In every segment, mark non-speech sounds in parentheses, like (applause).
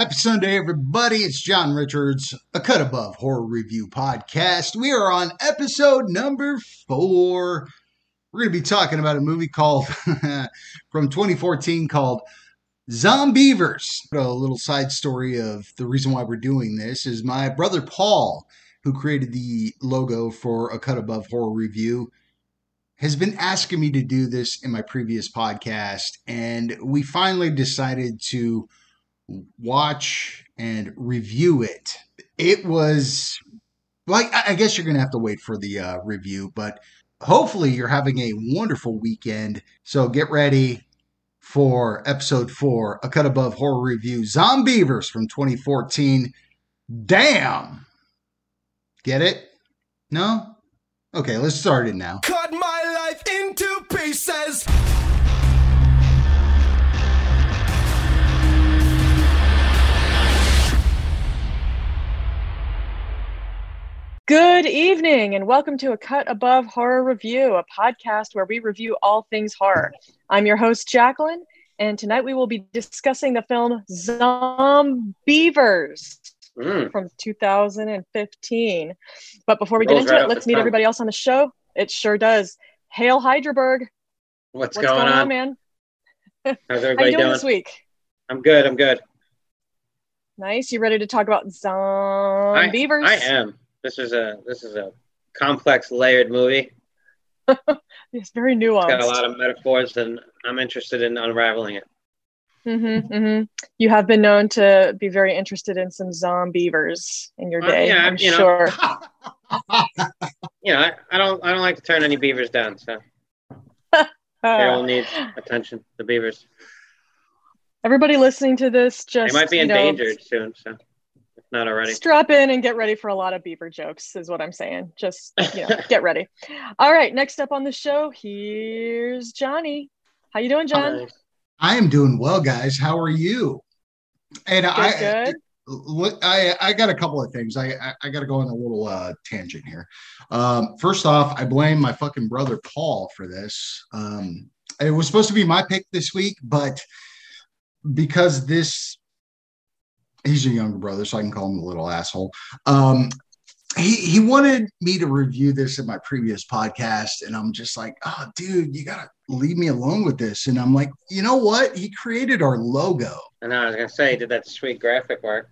Happy Sunday, everybody. It's John Richards, a Cut Above Horror Review podcast. We are on episode number four. We're going to be talking about a movie called (laughs) from 2014 called Zombeavers. A little side story of the reason why we're doing this is my brother Paul, who created the logo for a Cut Above Horror Review, has been asking me to do this in my previous podcast, and we finally decided to watch and review it. It was like I guess you're gonna have to wait for the uh, review, but hopefully you're having a wonderful weekend. So get ready for episode four, a cut above horror review, Zombeavers from 2014. Damn. Get it? No? Okay, let's start it now. Cut my life into pieces. Good evening, and welcome to a Cut Above Horror Review, a podcast where we review all things horror. I'm your host, Jacqueline, and tonight we will be discussing the film Zombeavers Mm. from 2015. But before we get Rolls into right it, let's meet everybody else on the show. It sure does. Hail Hydraberg. What's, What's going, on? man? How's How you everybody doing doing? this week? I'm good. I'm good. Nice. You ready to talk about I, Zombeavers? I am. This is a this is a complex, layered movie. (laughs) It's very nuanced. It's got a lot of metaphors, and I'm interested in unraveling it. Mm-hmm, mm-hmm. You have been known to be very interested in some zombeavers in your Well, day, yeah, I'm you know. sure. (laughs) You know, I, I don't I don't like to turn any beavers down, so (laughs) they all Uh, need attention. The beavers. everybody listening to this, just They might be you know, endangered soon, so not already. strap in and get ready for a lot of beaver jokes, is what I'm saying. Just you know, get ready. (laughs) All right, next up on the show, here's Johnny. How you doing, John? I am doing well, guys. How are you? And Good, I, good. Look, I I got a couple of things. I I, I got to go on a little uh, tangent here. Um, first off, I blame my fucking brother Paul for this. Um, it was supposed to be my pick this week, but because this he's a younger brother, so I can call him a little asshole. Um, he he wanted me to review this in my previous podcast, and I'm just like, oh, dude, you gotta leave me alone with this. And I'm like, you know what? He created our logo. And I was gonna say, did that sweet graphic work.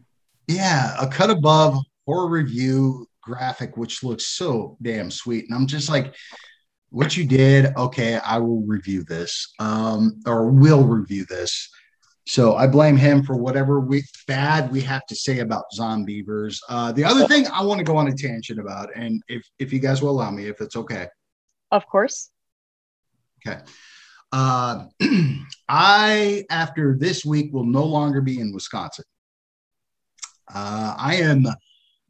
Yeah, a cut above horror review graphic, which looks so damn sweet. And I'm just like, what you did, okay, I will review this, um, or will review this. So I blame him for whatever we bad we have to say about zombeavers. Uh, the other thing I want to go on a tangent about, and if if you guys will allow me, if it's okay. Of course. Okay. Uh, (clears throat) I, after this week, will no longer be in Wisconsin. Uh, I am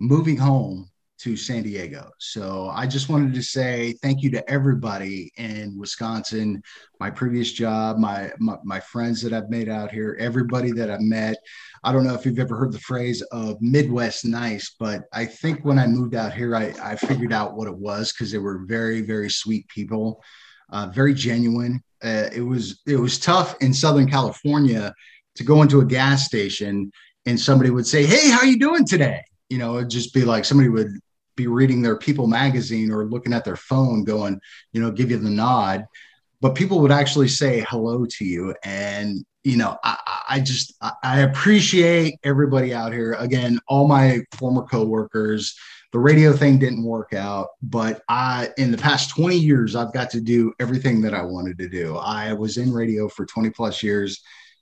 moving home to San Diego. So I just wanted to say thank you to everybody in Wisconsin, my previous job, my, my, my friends that I've made out here, everybody that I've met. I don't know if you've ever heard the phrase of Midwest nice, but I think when I moved out here, I, I figured out what it was because they were very, very sweet people uh, very genuine. Uh, it was it was tough in Southern California to go into a gas station and somebody would say, "Hey, how you doing today?" You know, it'd just be like somebody would be reading their People magazine or looking at their phone, going, you know, give you the nod. But people would actually say hello to you, and you know, I, I- just I- I appreciate everybody out here. Again, all my former coworkers, the radio thing didn't work out but i in the past 20 years i've got to do everything that i wanted to do i was in radio for 20 plus years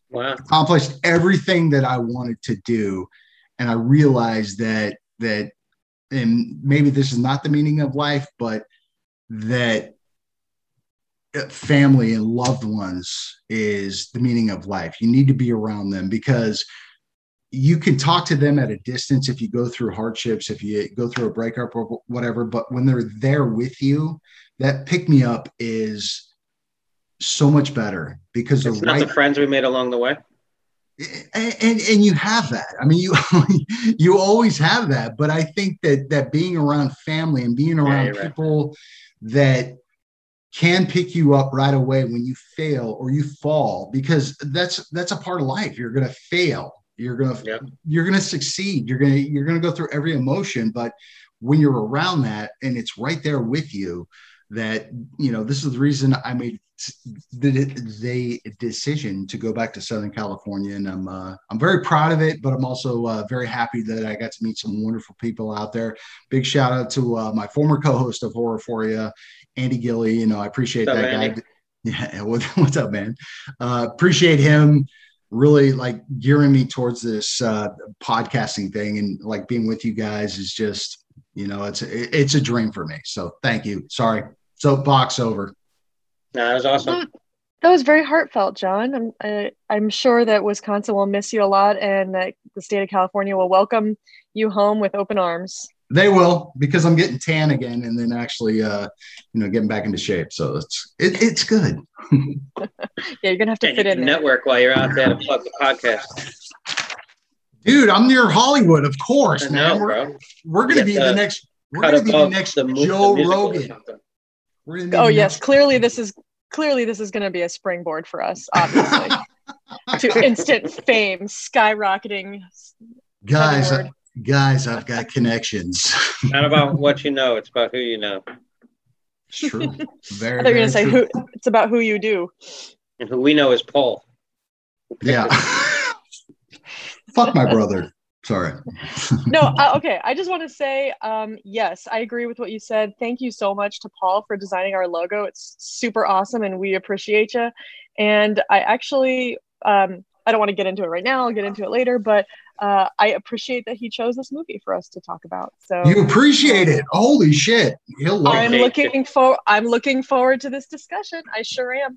Wow. accomplished everything that i wanted to do and i realized that that and maybe this is not the meaning of life but that family and loved ones is the meaning of life you need to be around them because you can talk to them at a distance if you go through hardships, if you go through a breakup or whatever. But when they're there with you, that pick me up is so much better because the It's right the friends we made along the way. And, and and you have that. I mean, you (laughs) you always have that. But I think that that being around family and being around right. people that can pick you up right away when you fail or you fall because that's that's a part of life you're going to fail You're gonna Yep. you're gonna succeed. You're gonna you're gonna go through every emotion, but when you're around that and it's right there with you, that you know this is the reason I made the, the decision to go back to Southern California, and I'm uh, I'm very proud of it, but I'm also uh, very happy that I got to meet some wonderful people out there. Big shout out to uh, my former co-host of Horrorphoria, Andy Gilly. You know, I appreciate What's up, that guy. Andy? (laughs) Yeah, what- what's up, man? Uh, appreciate him really like gearing me towards this uh, podcasting thing, and like being with you guys is just you know it's it's a dream for me. So thank you. Sorry, so box over. No, that was awesome. That was very heartfelt, John. I'm I, I'm sure that Wisconsin will miss you a lot, and that the state of California will welcome you home with open arms. They will because I'm getting tan again, and then actually, uh, you know, getting back into shape. So it's it, it's good. (laughs) Yeah, you're gonna have to And fit in can there. network while you're out there to plug the podcast. Dude, I'm near Hollywood, of course, I man. we're, bro. we're gonna be the the next. We're gonna be the next the mu- the Joe Rogan. We're gonna be Oh the yes, clearly this is clearly this is gonna be a springboard for us, obviously, (laughs) to instant fame, skyrocketing. guys. Word. Guys, I've got connections. (laughs) Not about what you know, it's about who you know. It's true. (laughs) Very. I thought you were gonna say who. It's about who you do. And who we know is Paul. Yeah. Fuck my brother. Sorry. (laughs) no uh, okay i just want to say um, yes i agree with what you said thank you so much to paul for designing our logo it's super awesome and we appreciate you and i actually um, i don't want to get into it right now i'll get into it later but uh, i appreciate that he chose this movie for us to talk about so You appreciate it. Holy shit. He'll i'm. Looking for i'm looking forward to this discussion i sure am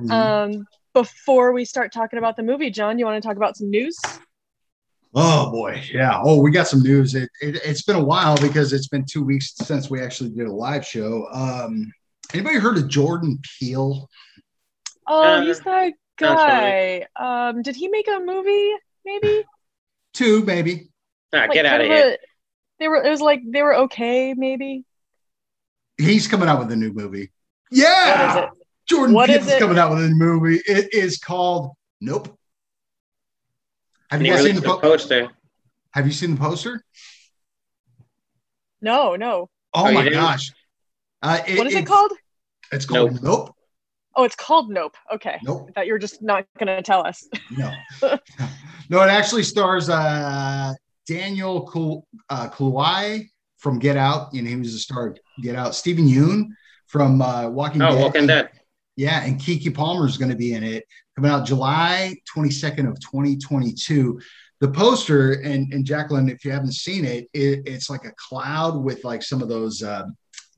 Mhm. um, before we start talking about the movie john you want to talk about some news Oh boy, yeah. Oh, we got some news. It, it it's been a while because it's been two weeks since we actually did a live show. Um, anybody heard of Jordan Peele? oh Uh, he's that sounds guy um, did he make a movie maybe Two, maybe. Ah, like get out of of here. a- they were it was like they were okay maybe He's coming out with a new movie. Yeah, is it Jordan What is Peele's it? coming out with a new movie. It is called Nope. Have And you guys seen the a po- poster. Have you seen the poster? no no Oh, Oh, my gosh. Uh, what is it called It's called Nope. Nope. oh it's called nope okay Nope. i thought you were just not gonna tell us No. (laughs) no, it actually stars uh, Daniel Kul- uh, Kaluuya from Get Out. and he was the star of Get Out. Steven Yeun from uh, Walking Oh, Dead. Walking Dead. Yeah, and Keke Palmer is going to be in it. Coming out July 22nd of 2022. The poster, and, and Jacqueline, if you haven't seen it, it, it's like a cloud with like some of those uh,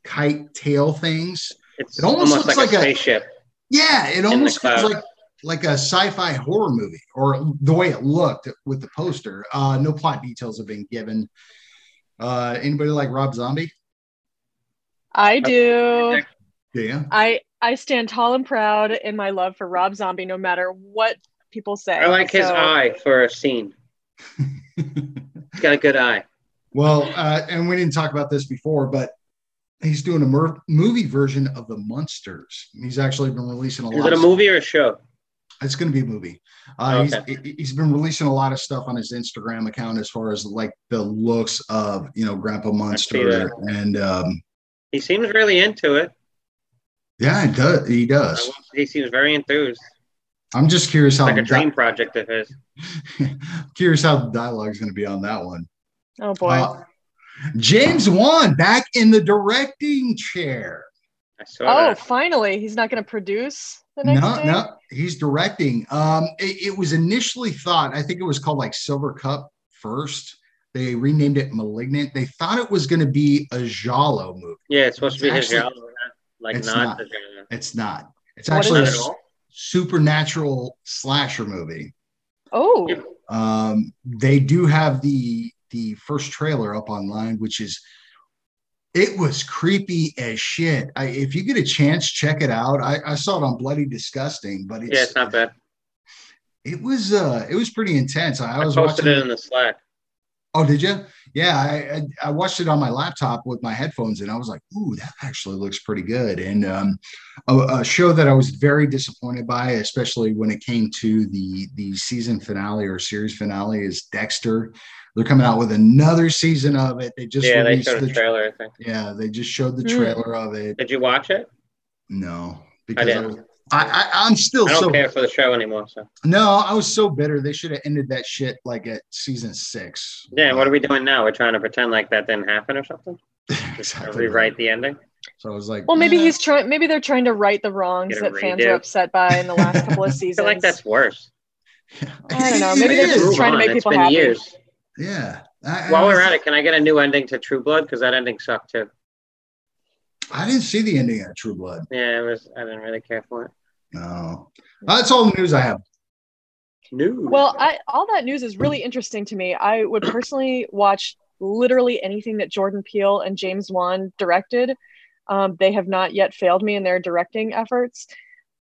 kite tail things. It's It almost almost, looks like, like a a- spaceship. Yeah, it almost feels like like a sci-fi horror movie, or the way it looked with the poster. Uh, no plot details have been given. Uh, anybody like Rob Zombie? i do Yeah. i i stand tall and proud in my love for rob zombie no matter what people say I like his eye for a scene. (laughs) He's got a good eye. well, uh, and we didn't talk about this before, but he's doing a mer- movie version of the Munsters. He's actually been releasing a Is lot. Is it a of movie or a show? It's going to be a movie. Uh, Okay. he's, he's been releasing a lot of stuff on his Instagram account as far as like the looks of you know Grandpa Munster and um, He seems really into it. Yeah, it does, he does. He seems very enthused. I'm just curious how Like a the dream project of his. (laughs) curious how the dialogue is going to be on that one. oh boy Uh, James Wan back in the directing chair. I saw oh that. finally he's not gonna produce the next No, thing no, he's directing. Um, it, it was initially thought, I think it was called like Silver Cup first. They renamed it Malignant. They thought it was going to be a giallo movie. Yeah, it's supposed to be It's his actually- genre, like it's not, not. the genre. It's not. It's What is actually a Not it? at s- all. supernatural slasher movie. oh Um, they do have the the first trailer up online, which is it was creepy as shit. I, if you get a chance, check it out. I, I saw it on Bloody Disgusting, but it's, Yeah, it's not bad. it was uh it was pretty intense. I, I was posted watching it in the Slack. Oh, did you? Yeah, I, I, I watched it on my laptop with my headphones, and I was like, "Ooh, that actually looks pretty good." And um, a, a show that I was very disappointed by, especially when it came to the the season finale or series finale, is Dexter. They're coming out with another season of it. They just yeah, they released showed a the trailer. I think. yeah, they just showed the Hmm. trailer of it. Did you watch it? No, because I didn't. I, I, I'm still I don't so care for the show anymore. So no, I was so bitter. They should have ended that shit like at season six. yeah, what are we doing now? We're trying to pretend like that didn't happen or something. (laughs) Just exactly rewrite the ending. So I was like, Well, maybe eh. he's trying. Maybe they're trying to right the wrongs Get a that fans redo. are upset by in the last couple of (laughs) I seasons. feel like that's worse. I don't know. Maybe they're just Move trying to on. make It's people been happy. years. Yeah. I, While I, we're at it, can I get a new ending to True Blood? Because that ending sucked too. I didn't see the ending of True Blood. Yeah, it was. I didn't really care for it. No, that's all the news I have. New. Well, I, all that news is really interesting to me. I would personally watch literally anything that Jordan Peele and James Wan directed. Um, they have not yet failed me in their directing efforts.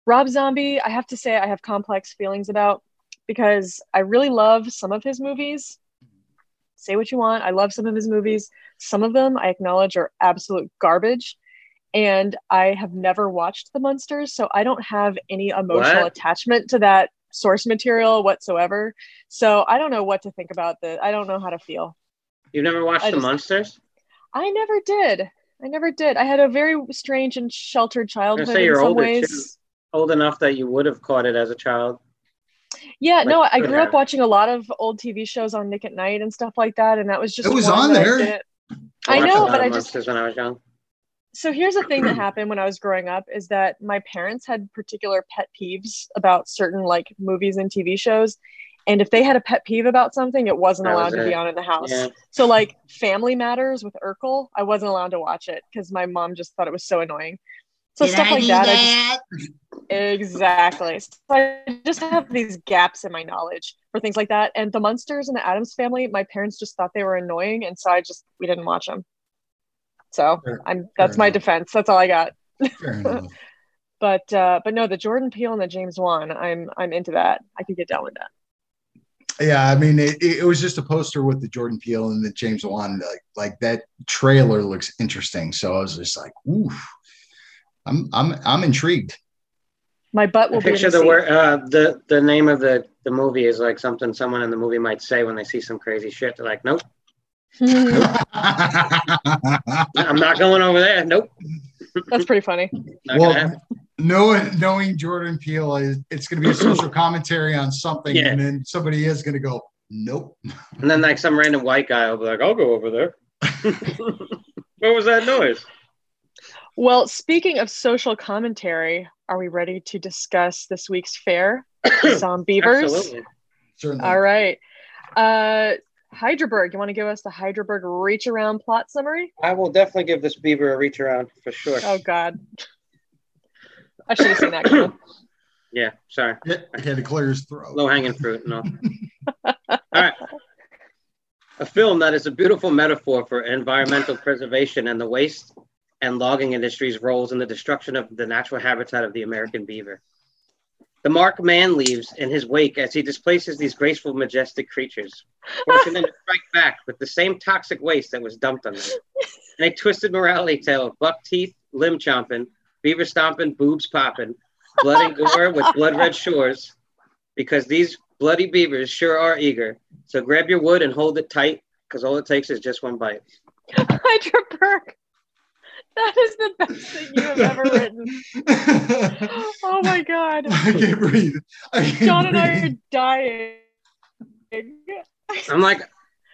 Rob Zombie, I have to say, I have complex feelings about because I really love some of his movies. Say what you want. I love some of his movies. Some of them I acknowledge are absolute garbage. And I have never watched The Munsters, so I don't have any emotional What? attachment to that source material whatsoever. So I don't know what to think about the. I don't know how to feel. You've never watched I The just- Munsters? I never did. I never did. I had a very strange and sheltered childhood say you're some older, ways. too. Old enough that you would have caught it as a child. Yeah, no, I could grew up watching a lot of old TV shows on Nick at Night and stuff like that, and that was just It was on there. I, I know, but I just when I was young. So here's the thing that (clears throat) happened when I was growing up is that my parents had particular pet peeves about certain like movies and TV shows. And if they had a pet peeve about something, it wasn't That allowed was to be on in the house. Yeah. So like Family Matters with Urkel, I wasn't allowed to watch it because my mom just thought it was so annoying. So Did stuff I like do that, I just exactly. So I just have these gaps in my knowledge for things like that. And the Munsters and the Addams Family, my parents just thought they were annoying, and so I just we didn't watch them. So Fair- I'm that's my enough. defense. That's all I got. (laughs) But uh, but no, the Jordan Peele and the James Wan, I'm I'm into that. I could get down with that. Yeah, I mean, it, it was just a poster with the Jordan Peele and the James Wan. Like, like that trailer looks interesting. So I was just like, oof. I'm, I'm, I'm intrigued. My butt I will be in picture the the word. Uh, the the name of the the movie is like something someone in the movie might say when they see some crazy shit. They're like, "Nope, (laughs) I'm not going over there. Nope, That's pretty funny. well, knowing knowing Jordan Peele is it's going to be a social commentary on something, Yeah. and then somebody is going to go, nope. And then like some random white guy will be like, "I'll go over there." (laughs) what was that noise? Well, speaking of social commentary, are we ready to discuss this week's fair? (coughs) Zombeavers. Absolutely. Certainly. All right. Uh Hydraberg, you want to give us the Hydraberg reach around plot summary? I will definitely give this beaver a reach around for sure. Oh God. I should have seen that coming. (coughs) Yeah, sorry. Yeah, he had to clear his throat. low hanging fruit and all. (laughs) all right. A film that is a beautiful metaphor for environmental preservation and the waste and logging industry's roles in the destruction of the natural habitat of the American beaver. The mark man leaves in his wake as he displaces these graceful, majestic creatures, forcing them to (laughs) strike back with the same toxic waste that was dumped on them. In a twisted morality tale of buck teeth, limb chomping, beaver stomping, boobs popping, blood and gore with blood red shores, because these bloody beavers sure are eager. So grab your wood and hold it tight, because all it takes is just one bite. (laughs) Hydraberg. (laughs) That is the best thing you have ever written. (laughs) Oh my God. I can't breathe. I can't John and I are breathe. dying. I'm like,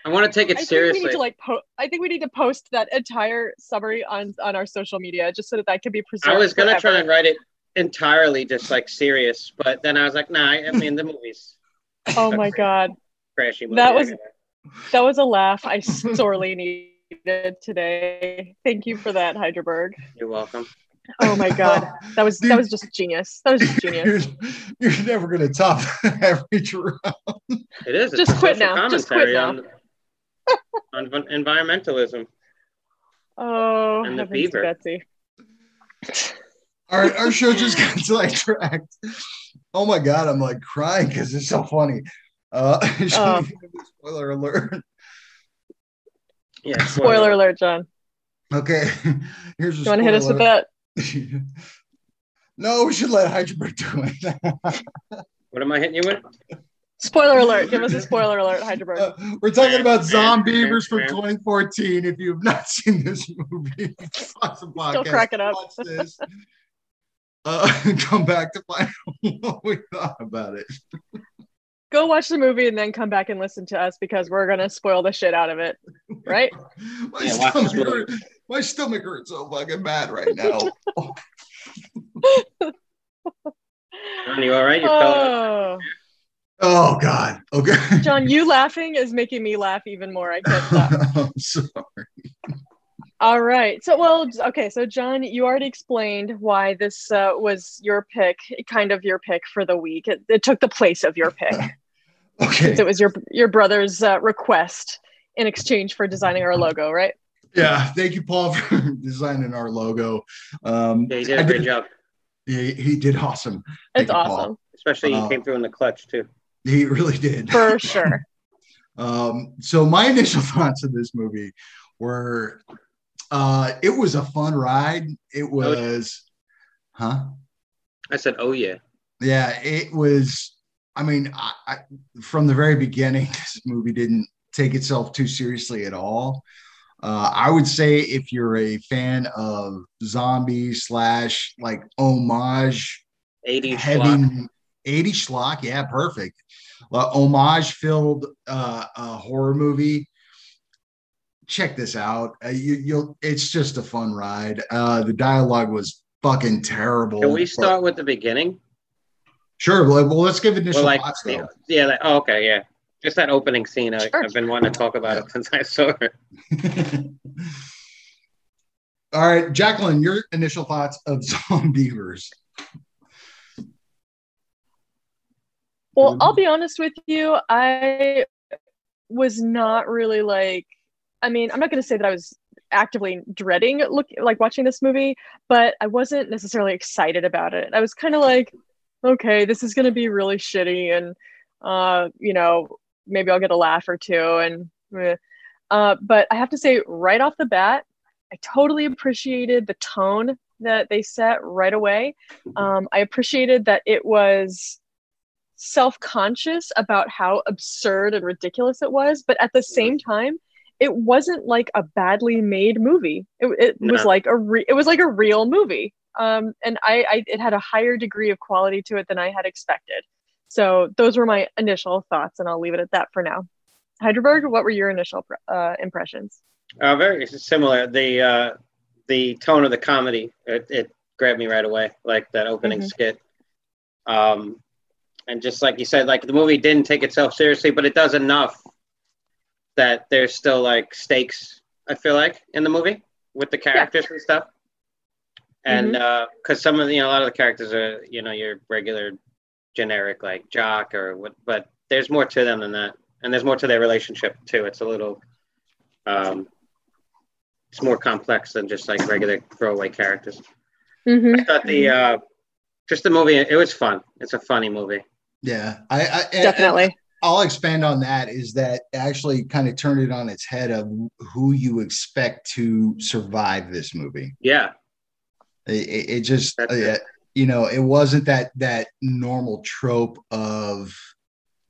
I want to take it I think we seriously. need to like po- I think we need to post that entire summary on on our social media just so that that can be preserved. I was gonna try and write it entirely just like serious, but then I was like, nah. I mean, the movie's Oh my god, trashy. Movie. That was- that was a laugh I sorely needed today. Thank you for that, Hydraberg. You're welcome. Oh my god, that was that was just genius. That was just genius. You're, you're never going to top (laughs) average round. It is. It's Just a quit now. Just quit commentary On, on environmentalism. Oh, And the beaver. Betsy. Our, our show just got sidetracked. Oh my God, I'm like crying because it's so funny. Uh, (laughs) Oh. (laughs) spoiler alert. Yeah. (laughs) Spoiler alert, John. Okay, (laughs) here's a You want to hit us with that? (laughs) no, we should let Heidelberg do it. What am I hitting you with? Spoiler alert. Give us a spoiler alert, Heidelberg. Uh, we're talking about Zombeavers from 2014. If you have not seen this movie, pause the podcast, Still cracking up. watch this. Uh, come back to find out what we thought about it. Go watch the movie and then come back and listen to us because we're gonna spoil the shit out of it. Right? (laughs) My, Yeah, watch this stomach movie. hurt, my stomach hurts so fucking bad right now. (laughs) John, you all right? You fell. Oh, oh God. Okay. John, you laughing is making me laugh even more. I can't stop. (laughs) I'm sorry. All right. So, well, okay. So, John, you already explained why this uh, was your pick, kind of your pick for the week. It, it took the place of your pick. Okay. It was your your brother's uh, request in exchange for designing our logo, right? Yeah. Thank you, Paul, (laughs) for designing our logo. Um, Yeah, you did a great job. He, he did awesome. Thank It's you, Paul. awesome Especially you Uh, came through in the clutch too. He really did. for (laughs) sure. (laughs) Um, so my initial thoughts of this movie were uh it was a fun ride. It was huh? I said, "Oh yeah." Yeah, it was I mean, I, I from the very beginning, (laughs) this movie didn't take itself too seriously at all. Uh, I would say if you're a fan of zombie slash like homage 80 heavy schlock. 80 schlock yeah perfect uh, homage filled uh, uh horror movie check this out uh, you, you'll it's just a fun ride uh the dialogue was fucking terrible Can we but- start with the beginning? Sure well, well let's give initial Well, like, thoughts yeah, though yeah like, oh, okay, yeah. Just that opening scene. I, Sure. I've been wanting to talk about it since I saw it. (laughs) all right jacqueline your initial thoughts of (laughs) zombeavers Well, I'll be honest with you. I was not really like, I mean, I'm not going to say that I was actively dreading look like watching this movie, but I wasn't necessarily excited about it. I was kind of like, okay, this is going to be really shitty, and uh, you know, maybe I'll get a laugh or two, and eh. uh, but I have to say, right off the bat, I totally appreciated the tone that they set right away. Um, I appreciated that it was self-conscious about how absurd and ridiculous it was but at the same time it wasn't like a badly made movie it, it was like a re- it was like a real movie um and I, I it had a higher degree of quality to it than i had expected so those were my initial thoughts and i'll leave it at that for now heidelberg what were your initial uh, impressions Uh, very similar. The uh, the tone of the comedy it, it grabbed me right away, like that opening Mhm. skit. Um, and just like you said, like the movie didn't take itself seriously, but it does enough that there's still like stakes. I feel like in the movie with the characters and stuff. And because some of the, you know, a lot of the characters are, you know, your regular generic like jock or what, but there's more to them than that, and there's more to their relationship too. It's a little, um, it's more complex than just like regular throwaway characters. mm-hmm. I thought the, uh, just the movie, it was fun. It's a funny movie. yeah i, I and- definitely I'll expand on that is that actually kind of turned it on its head of who you expect to survive this movie. Yeah, It, it, it just, uh, it. you know, it wasn't that that normal trope of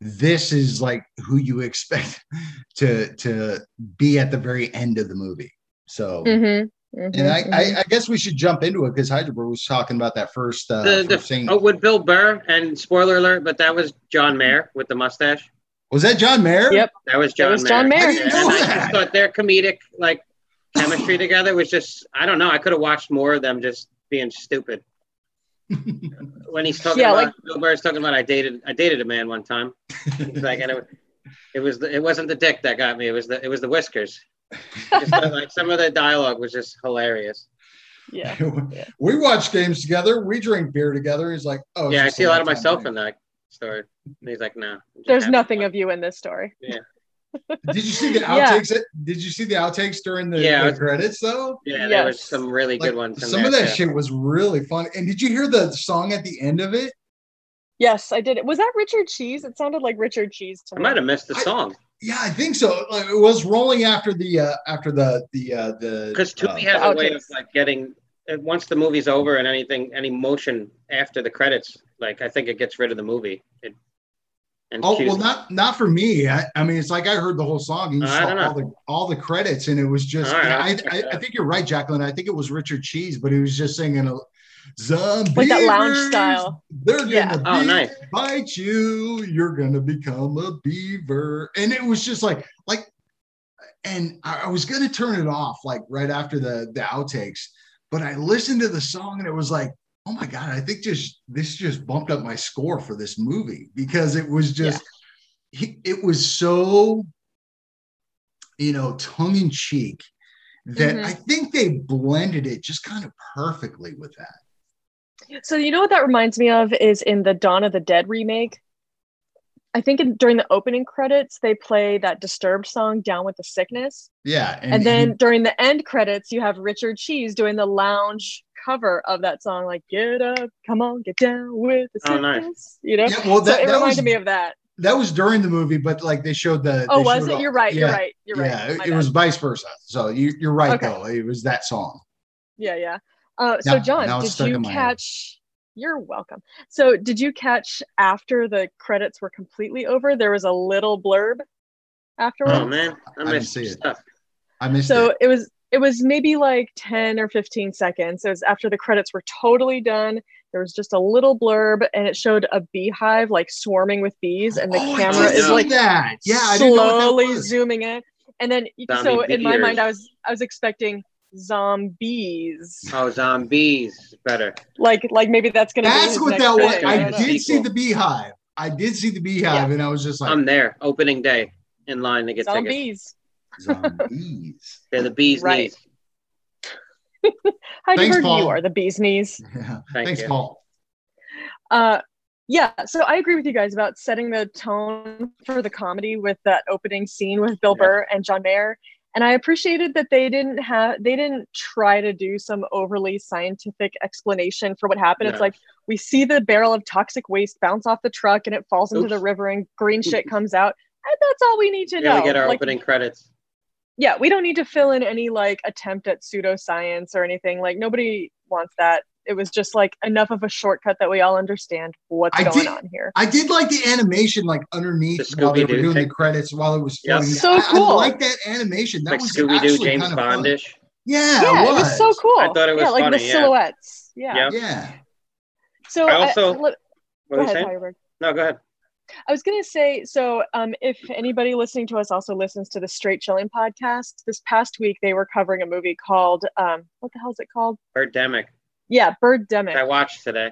this is like who you expect (laughs) to to be at the very end of the movie. So, mm-hmm. and I, I, I guess we should jump into it because Heidelberg was talking about that first. Uh, the, first the, scene. oh, with Bill Burr and spoiler alert, but that was John Mayer with the mustache. was that John Mayer? Yep. That was John. was John Mayer. I didn't Yeah, know and I just thought their comedic like chemistry (laughs) together was just I don't know. I could have watched more of them just being stupid. (laughs) When he's talking Yeah, about like- Bill Burr's talking about I dated I dated a man one time. He's like and it, it was the, it wasn't the dick that got me. It was the it was the whiskers. Just thought, like some of the dialogue was just hilarious. yeah (laughs) we watch games together. We drink beer together. He's like, oh, Yeah, I see a lot of myself thing. in that story. And he's like, no. There's nothing of you in this story Did you see the (laughs) Yeah. outtakes? Did you see the outtakes during the, Yeah, the was- credits though? Yeah, there was some really Like, good ones. Some there, of that too. shit was really fun. And did you hear the song at the end of it? yes i did was that richard cheese it sounded like richard cheese to I me might have missed the I- song. Yeah, I think so. Like, it was rolling after the uh, after the the uh, the Because Tubi uh, has a way of like getting uh, once the movie's over and anything any motion after the credits, like I think it gets rid of the movie. It, and Oh cues- well, not not for me. I, I mean, it's like I heard the whole song and you I saw all the all the credits, and it was just. All right, I, I'll I, it I out. think you're right, Jacqueline. I think it was Richard Cheese, but he was just singing a zombie. Like that lounge style. They're gonna Yeah. Oh, nice. bite you. You're gonna become a beaver, and it was just like like. And I, I was gonna turn it off like right after the the outtakes, but I listened to the song and it was like, oh my god, I think just this just bumped up my score for this movie because it was just he, it was so you know tongue in cheek that Mhm. I think they blended it just kind of perfectly with that. So you know what that reminds me of is in the Dawn of the Dead remake. I think in, during the opening credits they play that Disturbed song "Down with the Sickness," Yeah, and, then during the end credits you have Richard Cheese doing the lounge cover of that song, like "Get up, come on, get down with the Oh, nice. You know, yeah, well, so that, it that reminded was me of that. that was during the movie, but like they showed the. Oh, was it? all- You're right. You're right. You're right. Yeah, My it bad. was vice versa. So you, you're right Okay. though. It was that song. Yeah, yeah. Uh, so Now- John, now did you in my head. catch? You're welcome. So did you catch after the credits were completely over? There was a little blurb afterwards. oh man, I didn't missed see it. stuff. I missed so it. it was it was maybe like 10 or 15 seconds it was after the credits were totally done there was just a little blurb and it showed a beehive like swarming with bees and the Oh, camera did is like that. Yeah, I didn't know what that slowly zooming in and then Zombie so in my beers. mind i was i was expecting zombies Oh, zombies better. like like maybe that's gonna be That's what that was. thing. I did see the beehive. I did see the beehive, and I was just like, I'm there, opening day, in line to get tickets. Zombies zombies. (laughs) They're the bees Right. knees. (laughs) i've Thanks, heard Paul. you are the bee's knees (laughs) Yeah. Thank Thanks, you. Paul. Uh, yeah, so I agree with you guys about setting the tone for the comedy with that opening scene with Bill Yeah. Burr and John Mayer. And I appreciated that they didn't have they didn't try to do some overly scientific explanation for what happened. It's like we see the barrel of toxic waste bounce off the truck and it falls into the river and green shit comes out. And that's all we need to Yeah, know. we get our Like, opening credits. Yeah, we don't need to fill in any like attempt at pseudoscience or anything. Like nobody wants that. It was just like enough of a shortcut that we all understand what's I going did- on here. I did like the animation, like underneath The while they were Scooby-Doo doing the credits while it was Yeah. floating. So I, cool. I like that animation. That like was Scooby Doo, actually James kind of fun. Bondish. Yeah, yeah, it it was. was so cool. I thought it was yeah, like the yeah. silhouettes. Yeah. Yeah. Yeah. So I also- let- What go you ahead, saying? No, go ahead. I was gonna say, so um, if anybody listening to us also listens to the Straight Chilling podcast, this past week they were covering a movie called um, what the hell is it called? Birdemic. Yeah, Birdemic. I watched today.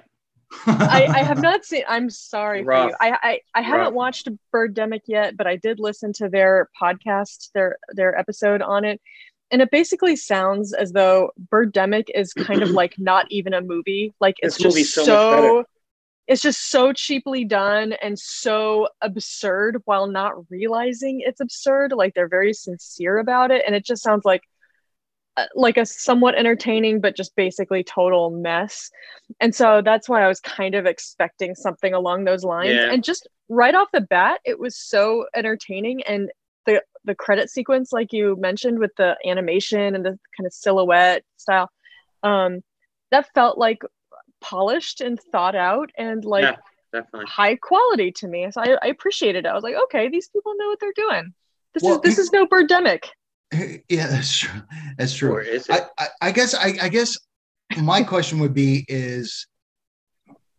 I, I have not seen. I'm sorry for you. I I, I haven't Rough. watched Birdemic yet, but I did listen to their podcast, their their episode on it, and it basically sounds as though Birdemic is kind of like not even a movie. Like it's This just so so. much better. It's just so cheaply done and so absurd while not realizing it's absurd. Like they're very sincere about it, and it just sounds like uh, like a somewhat entertaining but just basically total mess and so that's why i was kind of expecting something along those lines Yeah. and just right off the bat it was so entertaining and the the credit sequence like you mentioned with the animation and the kind of silhouette style um that felt like polished and thought out and like yeah, definitely. high quality to me so I, I appreciated it i was like okay these people know what they're doing this Well, is this you- is no birdemic (laughs) yeah, that's true. That's true. Or is it? I, I, I guess I, I guess my (laughs) question would be is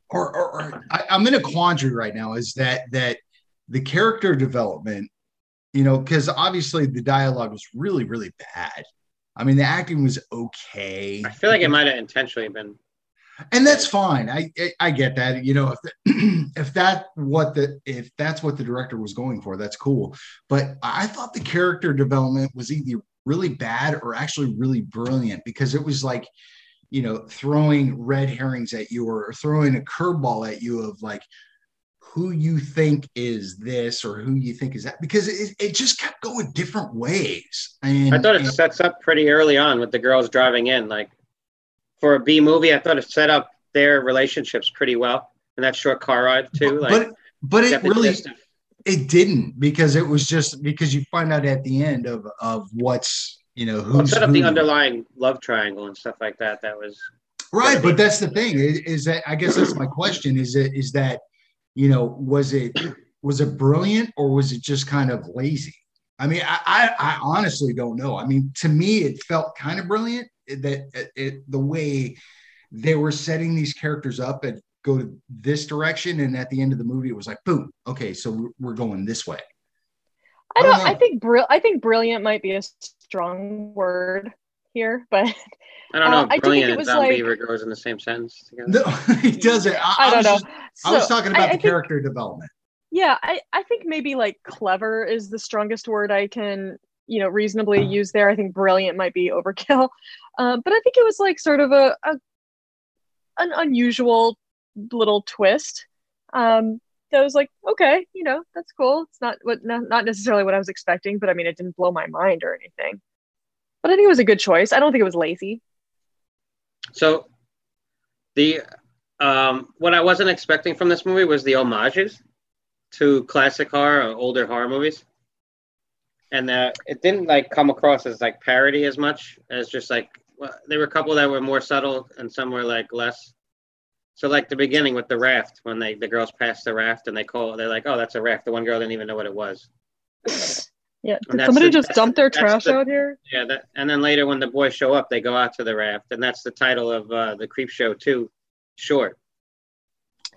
or, or, or I, I'm in a quandary right now is that that the character development, you know, because obviously the dialogue was really, really bad. I mean, the acting was okay. I feel like it might have intentionally been. And that's fine. I, I I get that. You know, if the, (clears throat) if that what the if that's what the director was going for, that's cool. But I thought the character development was either really bad or actually really brilliant because it was like, you know, throwing red herrings at you or throwing a curveball at you of like who you think is this or who you think is that because it, it just kept going different ways. And I thought it and- sets up pretty early on with the girls driving in. Like for a B movie, I thought it set up their relationships pretty well in that short car ride too. Like but but it really of- it didn't because it was just because you find out at the end of of what's you know Well, set up who. the underlying love triangle and stuff like that. That was right but that's the thing is, is that i guess that's my question is it is that you know was it was it brilliant or was it just kind of lazy i mean i i, I honestly don't know i mean to me it felt kind of brilliant that it, it the way they were setting these characters up and go to this direction and at the end of the movie it was like boom okay so we're- we're going this way I I don't don't. I think brill. I think brilliant might be a strong word here, (laughs) but I don't Uh, know. I do think brilliant it was zombie like- Beaver goes in the same sentence together. no (laughs) it doesn't i, I don't was know. just- I was talking about I- the I think- character development yeah, I, I think maybe like clever is the strongest word I can, you know, reasonably used there. I think brilliant might be overkill. (laughs) Um, but I think it was like sort of a, a an unusual little twist. Um, that was like, okay, you know, that's cool. It's not what not, not necessarily what I was expecting, but I mean it didn't blow my mind or anything. But I think it was a good choice. I don't think it was lazy. So the um, what I wasn't expecting from this movie was the homages to classic horror or older horror movies, and uh, it didn't like come across as like parody as much as just like well, there were a couple that were more subtle and some were like less. So like the beginning with the raft when they the girls pass the raft and they call they're like oh that's a raft the one girl didn't even know what it was (laughs) Yeah. Did somebody the- just dump their trash the- out here? yeah that and then later when the boys show up they go out to the raft and that's the title of uh, the Creepshow too short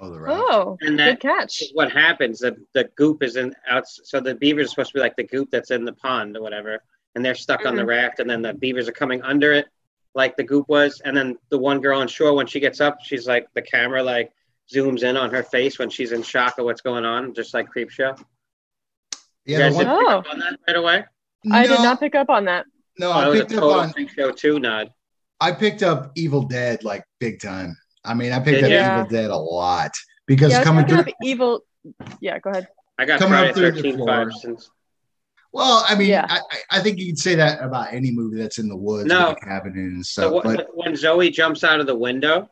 oh the right Oh, And good that- catch. what happens the, the goop is in out so the beavers are supposed to be like the goop that's in the pond or whatever and they're stuck on the Mm-hmm. raft and then the beavers are coming under it like the goop was and then the one girl on shore when she gets up she's like the camera like zooms in on her face when she's in shock of what's going on just like Creepshow you yeah guys didn't pick Oh. up on that right away I did not pick up on that. no oh, i was a picked up total on Creepshow too nod I picked up Evil Dead like big time. I mean, I picked Did up you? Evil Dead a lot because yeah, coming picking through. evil. Yeah, go ahead. i got Coming friday up through the 13 floor. five since Well, I mean, Yeah. I, I- I think you could say that about any movie that's in the woods, No. with cabin in and so stuff. what, but when zoe jumps out of the window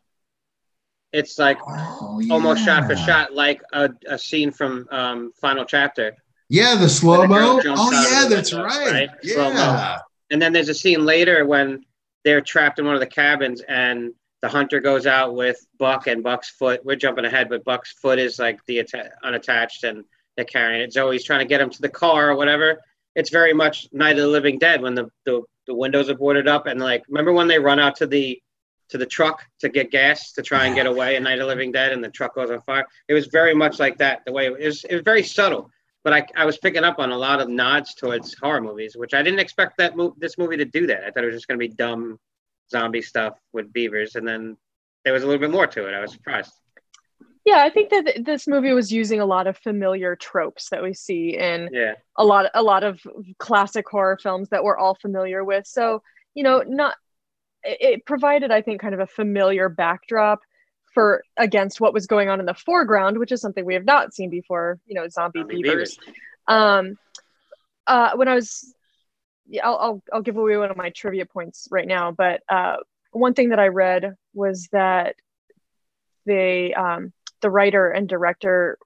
it's like oh, almost shot for shot like a, a scene from um, final chapter Yeah, the slow mo. Oh yeah, that's window, right. right? Slow-mo. Yeah, and then there's a scene later when they're trapped in one of the cabins and the hunter goes out with buck and buck's foot. We're jumping ahead but buck's foot is like the atta- unattached and they're carrying it. Zoe's trying to get him to the car or whatever. It's very much night of the living dead when the, the, the windows are boarded up and like remember when they run out to the to the truck to get gas to try and get away in night of the living dead and the truck goes on fire? It was very much like that the way it was it was very subtle. But I, I was picking up on a lot of nods towards horror movies, which I didn't expect that mo- this movie to do that. I thought it was just going to be dumb zombie stuff with beavers, and then there was a little bit more to it. I was surprised. Yeah, I think that th- this movie was using a lot of familiar tropes that we see in Yeah, a lot a lot of classic horror films that we're all familiar with. So, you know, not it, provided I think kind of a familiar backdrop for against what was going on in the foreground, which is something we have not seen before, you know, zombie, Zombie beavers. Um uh when I was I'll, I'll I'll give away one of my trivia points right now, but uh one thing that I read was that they um the writer and director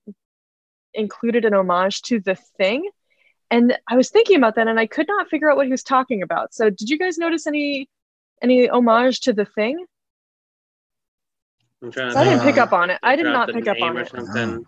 included an homage to the thing and i was thinking about that and i could not figure out what he was talking about. So did you guys notice any any homage to the thing? I'm trying 'Cause i didn't pick up on it. I did not pick up on it. Something.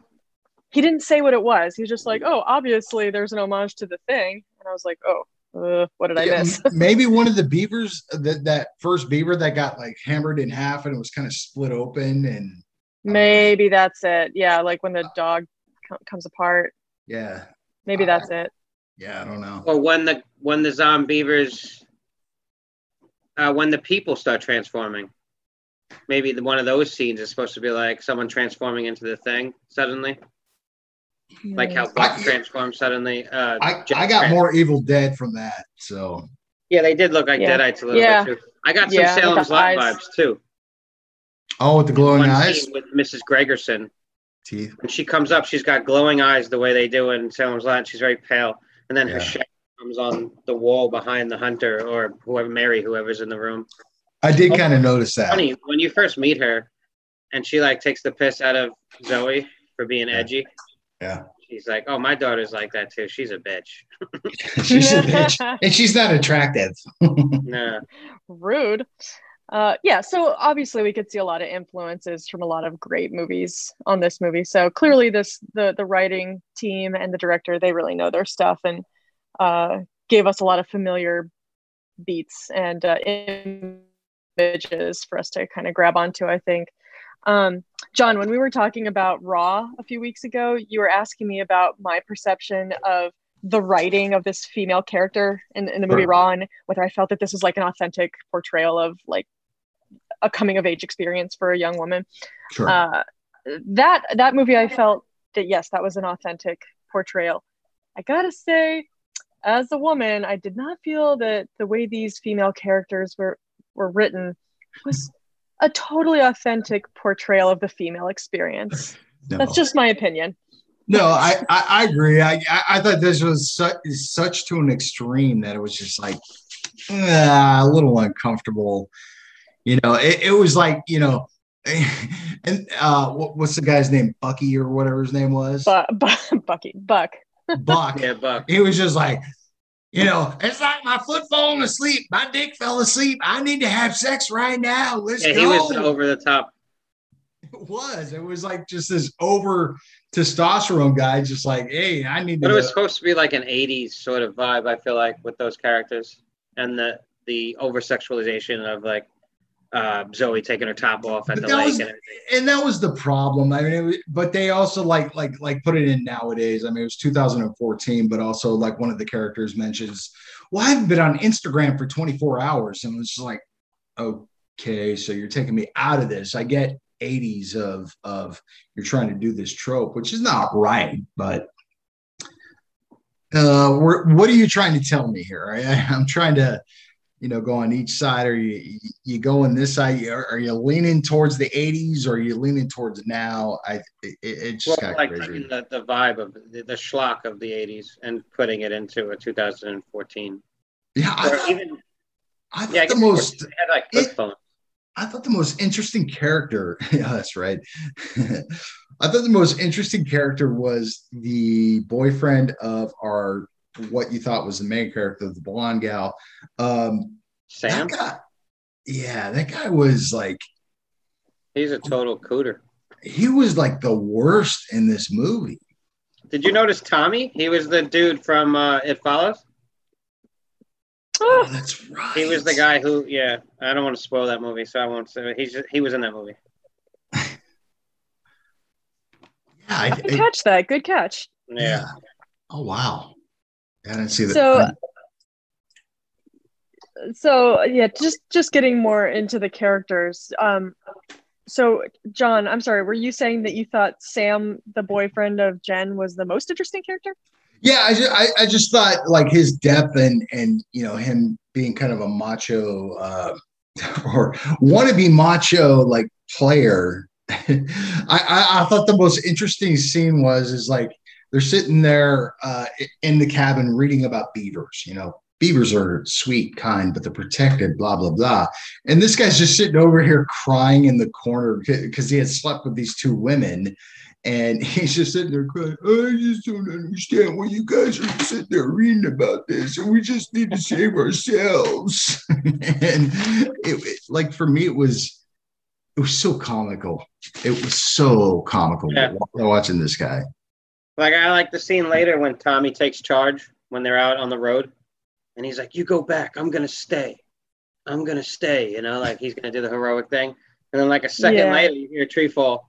he didn't say what it was. He was just like oh obviously there's an homage to the thing. And i was like oh uh, what did i Yeah, miss? (laughs) maybe one of the beavers that that first beaver that got like hammered in half and it was kind of split open and maybe that's it. Yeah like when the dog co- comes apart. Yeah, maybe that's it. yeah, I don't know. Or when the when the zombie beavers, uh, when the people start transforming, maybe the, one of those scenes is supposed to be like someone transforming into the thing suddenly, like how Buck I- transformed suddenly. Uh, I, I got more Evil Dead from that. So Yeah, they did look like Yeah. Deadites a little Yeah. bit too. I got some Yeah, with Salem's Lot eyes. vibes too. oh, with the glowing One eyes, scene with Mrs. Gregerson. teeth. When she comes up, she's got glowing eyes the way they do in Salem's Lot. She's very pale, and then her Yeah. shadow comes on the wall behind the hunter or whoever Mary, whoever's in the room. I did kind of notice that. Funny when you first meet her, and she like takes the piss out of Zoe for being Yeah. edgy. Yeah. she's like, "Oh, my daughter's like that too. She's a bitch." (laughs) she's a bitch, (laughs) and she's not attractive. (laughs) no. Rude. Uh, yeah, so obviously we could see a lot of influences from a lot of great movies on this movie. So clearly, this the the writing team and the director they really know their stuff and uh, gave us a lot of familiar beats and uh, images for us to kind of grab onto. I think. Um, John, when we were talking about Raw a few weeks ago, you were asking me about my perception of the writing of this female character in, in the movie Sure. Raw and whether I felt that this was like an authentic portrayal of like a coming of age experience for a young woman. Sure. Uh, that that movie, I felt that yes, that was an authentic portrayal. I gotta say, as a woman, I did not feel that the way these female characters were were written was a totally authentic portrayal of the female experience. (laughs) No. That's just my opinion. No, I, I, I agree. I, I, I thought this was such, such to an extreme that it was just like ah, a little uncomfortable. You know, it, it was like, you know, (laughs) and uh, what, what's the guy's name? Bucky or whatever his name was? But, but (laughs) Bucky, Buck. Buck. Yeah, Buck. He was just like, you know, it's like my foot falling asleep. My dick fell asleep. I need to have sex right now. Let's Yeah, go. he was over the top. It was. It was like just this over testosterone guy, just like, hey, I need But to. it was supposed to be like an '80s sort of vibe. I feel like with those characters and the the over sexualization of like uh, Zoe taking her top off at But the lake was- and everything. and that was the problem. I mean, it was, but they also like like like put it in nowadays. I mean, it was 2014, but also like one of the characters mentions, "Well, I haven't been on Instagram for 24 hours," and it's like, okay, so you're taking me out of this. I get 80s of of you're trying to do this trope, which is not right, but. Uh, we're, what are you trying to tell me here? I, I'm trying to, you know, go on each side. Are you you going this side? Are, are you leaning towards the 80s or are you leaning towards now? I it, it just Well, got like crazy. taking the, the vibe of the, the schlock of the '80s and putting it into a 2014. Yeah, I Or thought, even I thought yeah, the most had like it- phones. I thought the most interesting character. (laughs) Yeah, that's right. (laughs) I thought the most interesting character was the boyfriend of our what you thought was the main character, of the blonde gal. Um, Sam, that guy, yeah, that guy was like he's a total cooter. he was like the worst in this movie. Did you notice Tommy? He was the dude from uh, It Follows. Oh, that's right. He was the guy who, yeah. I don't want to spoil that movie, so I won't say. He's he was in that movie. (laughs) Yeah, I, Good I- catch that. Good catch. Yeah. Oh wow. I didn't see that. So- so yeah just just getting more into the characters um so john i'm sorry were you saying that you thought sam the boyfriend of jen was the most interesting character yeah, I just, I, I just thought like his depth and and you know him being kind of a macho uh, (laughs) or wannabe macho like player. (laughs) I, I I thought the most interesting scene was is like they're sitting there uh, in the cabin reading about beavers. You know, beavers are sweet, kind, but they're protected. Blah blah blah. And this guy's just sitting over here crying in the corner because he had slept with these two women. And (laughs) he's just sitting there crying. I just don't understand why you guys are sitting there reading about this, and we just need to save ourselves. (laughs) and it, it- like for me, it was it was so comical. It was so comical Yeah. watching this guy. Like I like the scene later when Tommy takes charge when they're out on the road, and he's like, "You go back. I'm gonna stay. I'm gonna stay." You know, like he's gonna do the heroic thing. And then like a second Yeah. later, you hear a tree fall,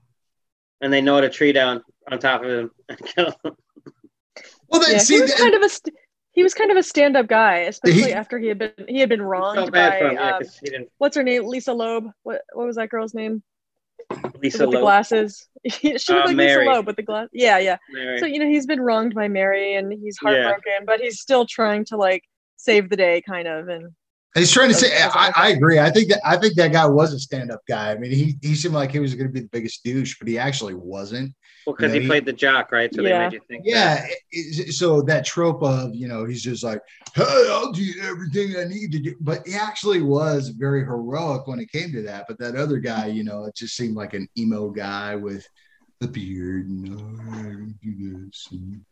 and they knock a tree down on top of him and kill him. Well, then yeah see, he was that- kind of a st- he was kind of a stand-up guy especially He- after he had been he had been Felt wronged bad by him, yeah, um, 'cause he didn't. what's her name lisa loeb what what was that girl's name Lisa with the Loeb, glasses (laughs) she looked Uh, like Mary. lisa loeb with the glass yeah yeah Mary. so you know he's been wronged by mary and he's Yeah. heartbroken but he's still trying to like save the day kind of and He's trying to say. I, I agree. I think that I think that guy was a stand-up guy. I mean, he he seemed like he was going to be the biggest douche, but he actually wasn't. Well, because you know, he he- played the jock, right? So Yeah. they made you think. that. Yeah. it- it- so that trope of you know he's just like, hey, I'll do everything I need to do, but he actually was very heroic when it came to that. But that other guy, you know, it just seemed like an emo guy with the beard. No, oh, I don't do this. And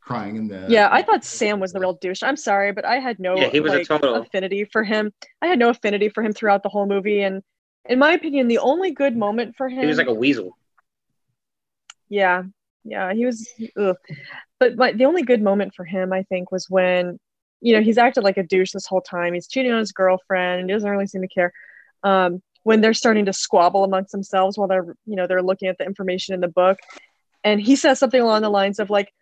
crying in the Yeah, I thought Sam was the real douche. I'm sorry, but I had no Yeah, he was a total- affinity for him. I had no affinity for him throughout the whole movie, and in my opinion, the only good moment for him. He was like a weasel. Yeah, yeah, he was. Ugh. But but the only good moment for him, I think, was when you know he's acted like a douche this whole time. He's cheating on his girlfriend, and he doesn't really seem to care. Um, when they're starting to squabble amongst themselves while they're you know they're looking at the information in the book, and he says something along the lines of like.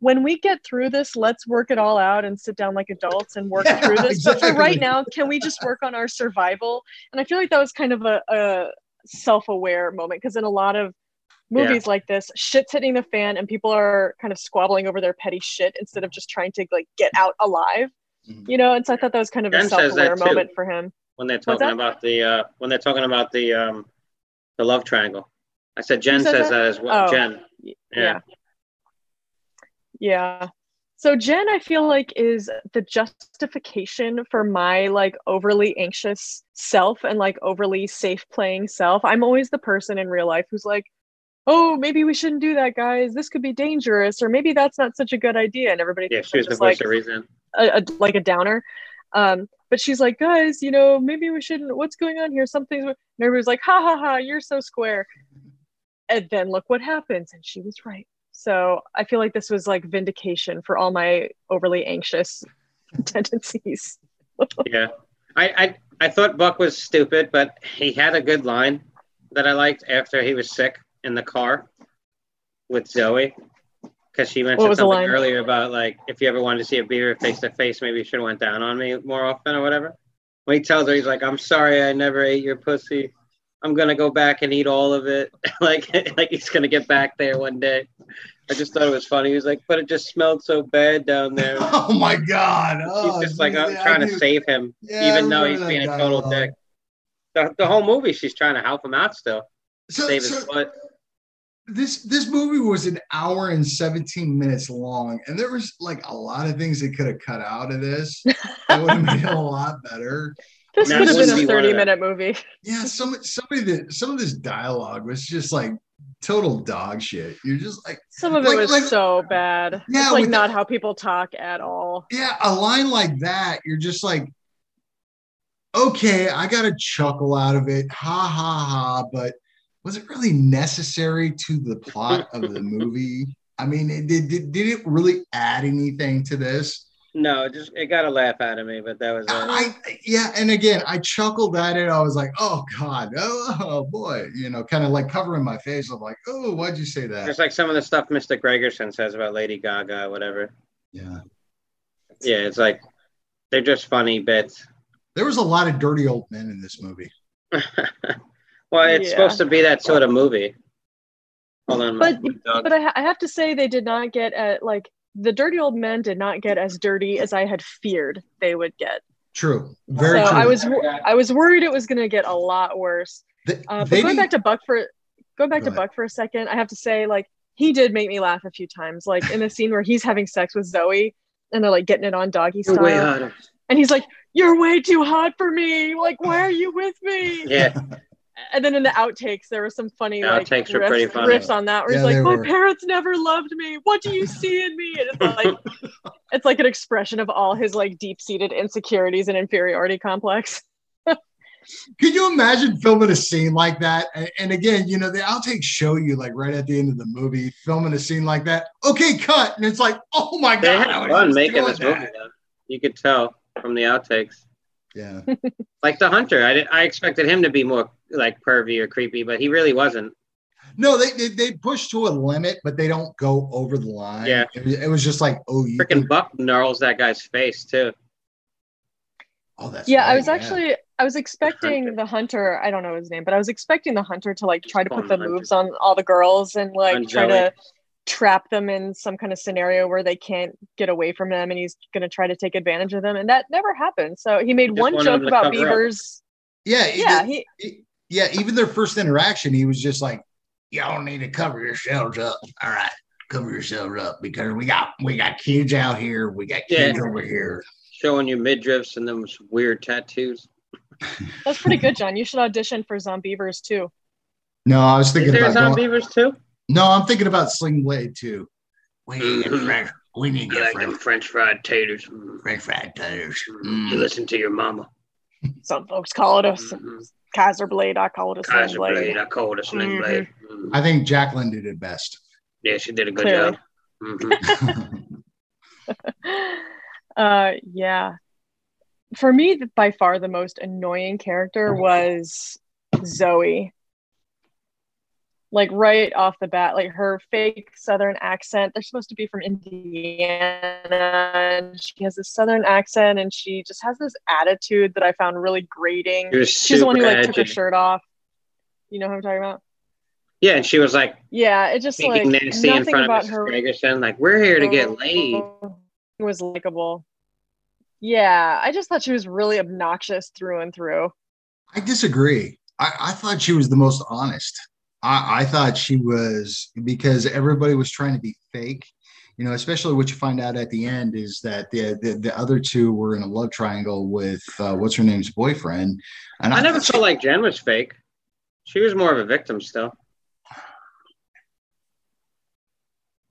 When we get through this, let's work it all out and sit down like adults and work (laughs) Yeah, through this. But for right now, can we just work on our survival? And I feel like that was kind of a, a self-aware moment because in a lot of Yeah. movies like this shit's hitting the fan and people are kind of squabbling over their petty shit instead of just trying to like get out alive Mhm. you know and so i thought that was kind of a Jen says that self-aware too. moment for him when they're talking about the uh, when they're talking about the um, the love triangle. I said Jen says says that? that as well. Oh. Jen. Y- Yeah. yeah so jen i feel like is the justification for my like overly anxious self and like overly safe playing self i'm always the person in real life who's like oh maybe we shouldn't do that guys this could be dangerous or maybe that's not such a good idea and everybody Yeah, she was the voice like of reason. a, a like a downer. Um, but she's like, guys, you know, maybe we shouldn't. What's going on here? Something's. And everybody's like, ha ha ha, you're so square. And then look what happens, and she was right. So I feel like this was like vindication for all my overly anxious (laughs) tendencies. (laughs) Yeah. I, I I thought Buck was stupid, but he had a good line that I liked after he was sick in the car with Zoe. Because she mentioned something earlier about like if you ever wanted to see a beaver face to face, maybe you should have went down on me more often or whatever. When he tells her, he's like, "I'm sorry, I never ate your pussy. I'm gonna go back and eat all of it." (laughs) like (laughs) like he's gonna get back there one day. I just thought it was funny. He was like, "But it just smelled so bad down there." (laughs) Oh my god! Oh, She's just like geez, yeah, trying to save him, Yeah, even though he's being a total dick. The, the whole movie, she's trying to help him out still, So, save his so butt. This this movie was an hour and 17 minutes long, and there was like a lot of things that could have cut out of this. That would have made it a lot better. This That could have been a be one of 30 them. minute movie. Yeah, some somebody that some of this dialogue was just like total dog shit. You're just like, Some of it was like- so bad. Yeah, it's like not the- how people talk at all. yeah, a line like that, you're just like, okay, I got a chuckle out of it, ha ha ha. But was it really necessary to the plot of the movie? I mean, it, did, did did it really add anything to this? No, just it got a laugh out of me, but that was it. I yeah, and again, I chuckled at it. I was like, "Oh God, oh, oh boy," you know, kind of like covering my face. I'm like, "Oh, why'd you say that?" Just like some of the stuff Mr. Gregerson says about Lady Gaga, whatever. Yeah, Yeah, it's like they're just funny bits. there was a lot of dirty old men in this movie. (laughs) well, it's Yeah. supposed to be that sort of movie. Hold on, But- But I, ha- I have to say, they did not get at like the dirty old men did not get as dirty as I had feared they would get. True, very so true. I was I was worried it was going to get a lot worse. They- Uh, but going didn't- back to Buck for going back Go to ahead. Buck for a second, I have to say like he did make me laugh a few times. Like in the scene where he's having sex with Zoe and they're like getting it on doggy You're style, hotter. and he's like, "You're way too hot for me. Like, why are you with me?" Yeah, (laughs) And then in the outtakes, there was some funny like Outtakes were riffs, pretty funny. riffs on that where Yeah, he's like, they "My were. parents never loved me. What do you see in me?" And it's like (laughs) it's like an expression of all his like deep-seated insecurities and inferiority complex. (laughs) Could you imagine filming a scene like that? And, and again, you know, the outtakes show you like right at the end of the movie, filming a scene like that. Okay, cut, and it's like, oh my they god, had fun making doing this movie. Though. You could tell from the outtakes. Yeah, (laughs) Like the hunter, I did, I expected him to be more like pervy or creepy, but he really wasn't. no, they, they they push to a limit, but they don't go over the line. Yeah. it was, it was just like, oh, you Freaking Buck gnarls that guy's face too. oh, that's yeah, I right, was actually I was expecting hunter. the hunter. I don't know his name, but I was expecting the hunter to like try to put the the hunter. moves on all the girls and like On try Zoe. to trap them in some kind of scenario where they can't get away from them, and he's gonna try to take advantage of them, and that never happened. So he made Just one joke about cover up. beavers. yeah, Yeah, it- he yeah. Even their first interaction, he was just like, y'all need to cover yourselves up. All right, cover yourselves up because we got we got kids out here, we got kids Yeah. over here. Showing you midriffs and them weird tattoos. that's pretty good, John. You should audition for Zombeavers too. No, I was Is thinking there about going, zombeavers too? No, I'm thinking about Sling Blade too. We need to get Mhm. French. We need to I get like them French, French fried taters. Mm. French fried taters. You Mm. listen to your mama. Some folks call it a Mhm. Kaiser blade. I call it a sling blade. blade. I call it a sling Mhm. blade. Mm. I think Jacqueline did it best. Yeah, she did a good Clearly. job. Mhm. (laughs) uh, yeah. For me, by far the most annoying character was Zoe. Like right off the bat, like her fake Southern accent. They're supposed to be from Indiana. And she has this Southern accent, and she just has this attitude that I found really grating. She's the one who super like took her shirt off. You know who I'm talking about? Yeah, and she was like Yeah, it just like speaking nasty in nothing front about of her Mrs. Ferguson. Like, we're here to get laid. It (laughs) was likable. Yeah, I just thought she was really obnoxious through and through. I disagree. I, I thought she was the most honest. I, I thought she was because everybody was trying to be fake. You know, especially what you find out at the end is that the the, the other two were in a love triangle with uh, what's her name's boyfriend. And I never thought she- felt like Jen was fake. She was more of a victim still.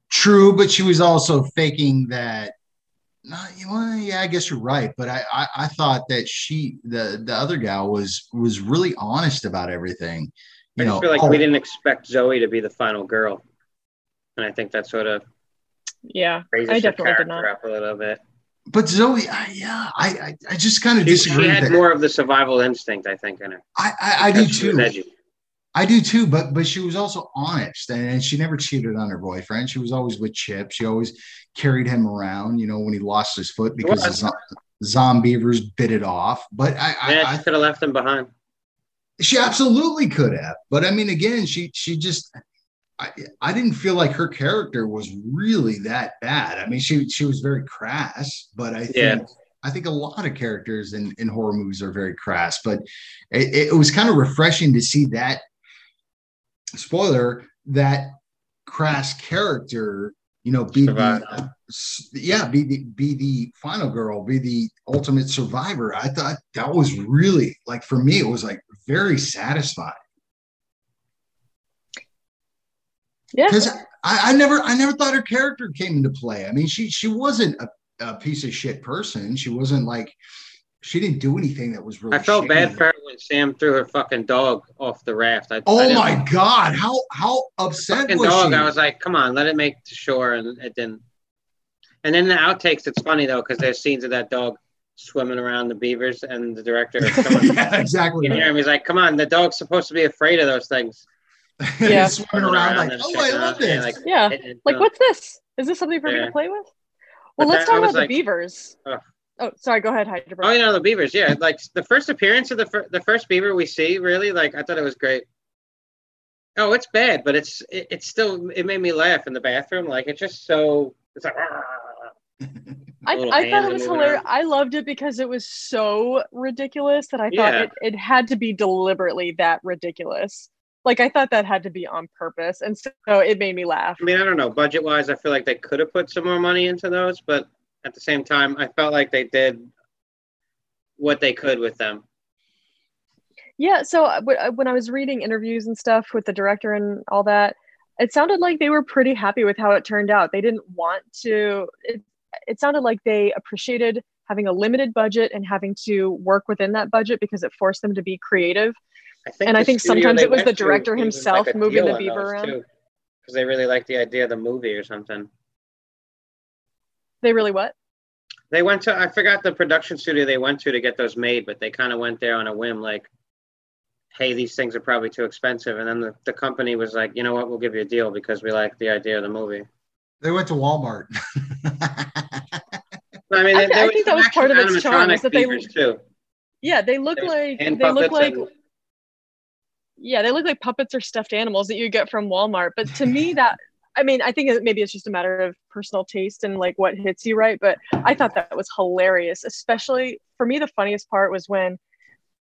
True, but she was also faking that. No, well, yeah, I guess you're right. But I, I, I thought that she, the the other gal, was was really honest about everything. I You just know, feel like oh, we didn't expect Zoe to be the final girl, and I think that sort of Yeah, raises I her definitely did character not. up a little bit. but Zoe, I, yeah, I, I, I just kind of She, she had that- more of the survival instinct, I think, in her. I, I, I do Because she was too. I do too, but but she was also honest, and, and she never cheated on her boyfriend. She was always with Chip. She always carried him around, you know, when he lost his foot because the was. zo- zombeavers bit it off. But I, Yeah, I, she could have left him behind. She absolutely could have. But I mean, again, she she just. I, I didn't feel like her character was really that bad. I mean, she she was very crass, but I think Yeah. I think a lot of characters in, in horror movies are very crass. But it, it was kind of refreshing to see that spoiler that crass character you know be the yeah be the be the final girl be the ultimate survivor i thought that was really like for me it was like very satisfying Yeah, because I, I never i never thought her character came into play i mean she she wasn't a, a piece of shit person she wasn't like she didn't do anything that was really I felt shady. bad for her when Sam threw her fucking dog off the raft. I, I oh didn't- my god how how upset was dog. she I was like, come on, let it make to shore, and it didn't. And then the outtakes, it's funny though, because there's scenes of that dog swimming around the beavers, and the director, (laughs) come on, yeah, exactly you hear him, he's like, come on, the dog's supposed to be afraid of those things. (laughs) Yeah. swimming around like, oh, I love out, and, this. Like, yeah. it Like, uh, what's this? Is this something for me to play with? But Well, let's that- talk was about the like- beavers. Ugh. Oh, sorry. Go ahead, Hydra. Oh, you know the beavers, yeah. Like the first appearance of the fir- the first beaver we see, really, like I thought it was great. Oh, it's bad, but it's it, it's still it made me laugh in the bathroom. Like it's just so it's like. (laughs) I, I thought it was hilarious. I loved it because it was so ridiculous that I thought Yeah. it, it had to be deliberately that ridiculous. Like I thought that had to be on purpose, and so it made me laugh. I mean, I don't know. Budget wise, I feel like they could have put some more money into those, but at the same time, I felt like they did what they could with them. Yeah, so uh, uh, when I was reading interviews and stuff with the director and all that, it sounded like they were pretty happy with how it turned out. They didn't want to. It, it sounded like they appreciated having a limited budget and having to work within that budget because it forced them to be creative. I think And I think sometimes it was the director even, himself like, moving the beaver around. because they really liked the idea of the movie or something. They really what? They went to I forgot the production studio they went to to get those made, but they kind of went there on a whim, like, "Hey, these things are probably too expensive." And then the, the company was like, "You know what? We'll give you a deal because we like the idea of the movie." They went to Walmart. (laughs) I mean, I there I think that was part of its charm, is that they- beavers, too. Yeah, they look There's like they look like and- yeah, they look like puppets or stuffed animals that you get from Walmart. But to me, that I mean, I think maybe it's just a matter of personal taste and like what hits you right. But I thought that was hilarious, especially for me. The funniest part was when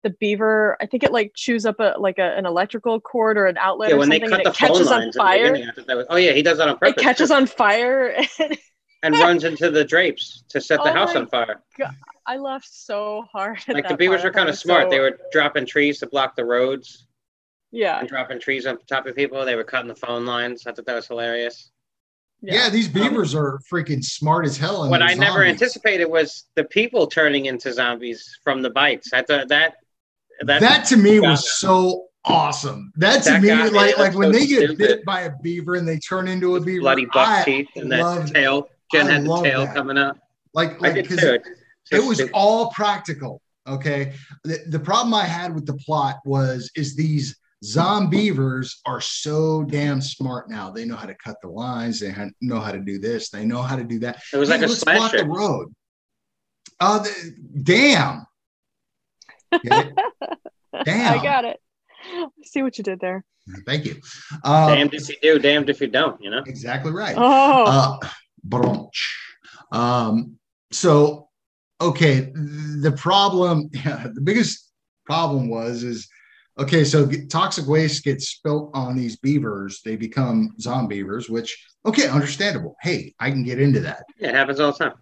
the beaver, I think it like chews up a like a, an electrical cord or an outlet Yeah, or when they cut and the it catches phone on lines at the fire. beginning, I thought that was, oh yeah, he does that on purpose It catches on fire. and (laughs) runs into the drapes to set the Oh house on fire. I laughed so hard. at Like the beavers part. Were kind of smart. so- They were dropping trees to block the roads. Yeah. and dropping trees on top of people. They were cutting the phone lines. I thought that was hilarious. Yeah, these um, beavers are freaking smart as hell. What they're I never anticipated was the people turning into zombies from the bites. I thought that that, that to me was me. so awesome. That to That me, like like when so they get stupid. bit by a beaver and they turn into a beaver. bloody buck I teeth and that tail. Jen I had the tail that. coming out. Like like too. It was stupid. all practical. Okay. The, the problem I had with the plot was is these zombeavers are so damn smart now. They know how to cut the lines. They know how to do this. They know how to do that. It was like a let's block slasher. the road. Uh, the, damn. Get (laughs) it? Damn. I got it. I see what you did there. Thank you. Uh, damned if you do, damned if you don't. You know. exactly right. Oh, Uh, brunch. Um, so, okay, the problem, (laughs) yeah, the biggest problem was is okay. So toxic waste gets spilt on these beavers. They become zombie beavers, which okay, understandable. Hey, I can get into that. Yeah, it happens all the time.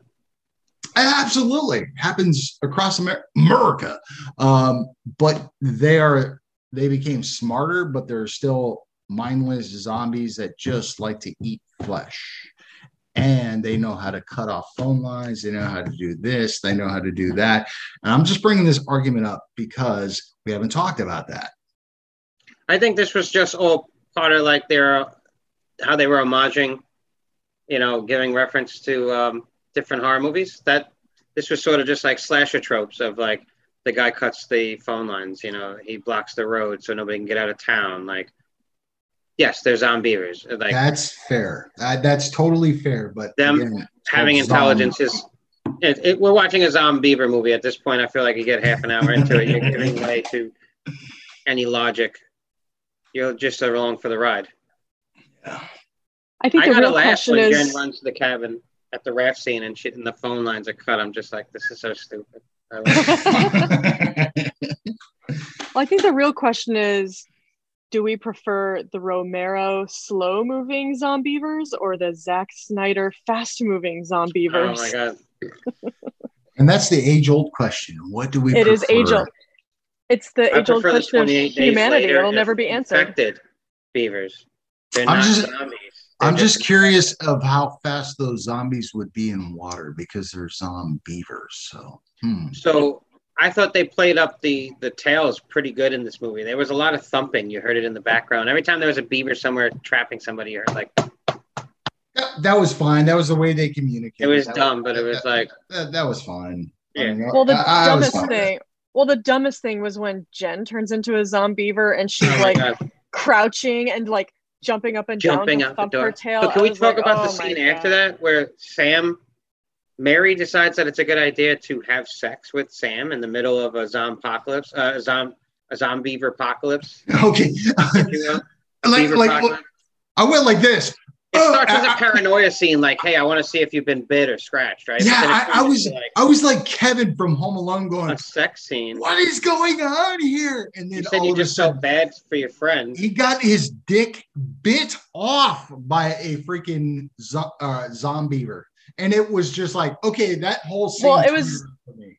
Absolutely happens across America. Um, but they are they became smarter, but they're still mindless zombies that just like to eat flesh. And they know how to cut off phone lines. They know how to do this. They know how to do that. And I'm just bringing this argument up because we haven't talked about that. I think this was just all part of like their how they were homaging, you know, giving reference to um, different horror movies. That this was sort of just like slasher tropes of like the guy cuts the phone lines, you know, he blocks the road so nobody can get out of town. Like, yes, they're zombies. Like That's fair. That, that's totally fair. But Them again, having intelligence zombie. is. It, it, we're watching a zombie movie at this point. I feel like you get half an hour into it, you're giving way to any logic. You're just along for the ride. I think I the real question is. Jen runs to the cabin at the raft scene and shit, and the phone lines are cut. I'm just like, this is so stupid. I (laughs) love. Well, I think the real question is do we prefer the Romero slow moving zombeavers or the Zack Snyder fast moving oh zombeavers? my god! (laughs) and that's the age old question. What do we It is prefer? age old. It's the I age old question of humanity. It'll never be answered. Infected beavers. They're I'm not just- zombies. They're I'm just curious of how fast those zombies would be in water because they're zombeavers. So, hmm. So I thought they played up the the tails pretty good in this movie. There was a lot of thumping. You heard it in the background. Every time there was a beaver somewhere trapping somebody, you heard like that, that was fine. That was the way they communicated. it was That dumb, but it was that- like that, that was fine. I Yeah. mean, Well, the I- I dumbest fine with thing. Well, the dumbest thing was when Jen turns into a zombeaver and she's oh like God. crouching and like jumping up and jumping down out to the door. her tail. But can I we talk like, about the oh my scene after that where Sam, Mary decides that it's a good idea to have sex with Sam in the middle of a zompocalypse, uh, a zom, a zombie apocalypse. (laughs) Okay. you will. (laughs) like, Beaver like, apocalypse. I went like this. It Oh, starts as a paranoia scene, like, "Hey, I want to see if you've been bit or scratched," right? Yeah, I, I was, like I was like Kevin from Home Alone, going, a sex scene. "What is going on here?" And then You said all you of a just sudden, felt bad for your friend. he got his dick bit off by a freaking zo- uh, zombeaver, and it was just like, okay, that whole scene. Well, it was- for me.